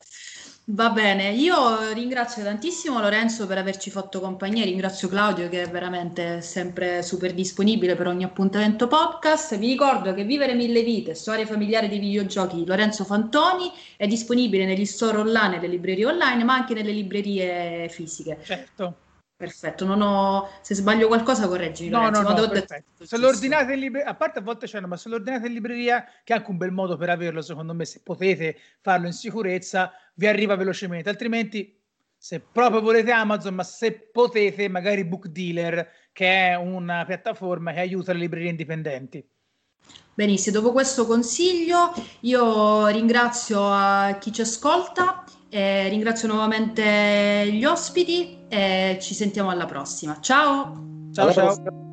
Va bene, io ringrazio tantissimo Lorenzo per averci fatto compagnia, ringrazio Claudio che è veramente sempre super disponibile per ogni appuntamento podcast. Vi ricordo che Vivere Mille Vite, storia familiare dei videogiochi di Lorenzo Fantoni è disponibile negli store online, nelle librerie online, ma anche nelle librerie fisiche. Certo. Perfetto, non ho... se sbaglio qualcosa correggimi. No, no, no, perfetto. Se lo ordinate in libreria, a parte a volte c'è, ma se lo ordinate in libreria, che è anche un bel modo per averlo, secondo me, se potete farlo in sicurezza, vi arriva velocemente. Altrimenti, se proprio volete Amazon, ma se potete, magari Book Dealer, che è una piattaforma che aiuta le librerie indipendenti. Benissimo, dopo questo consiglio io ringrazio a chi ci ascolta eh, ringrazio nuovamente gli ospiti e ci sentiamo alla prossima. Ciao! Ciao ciao!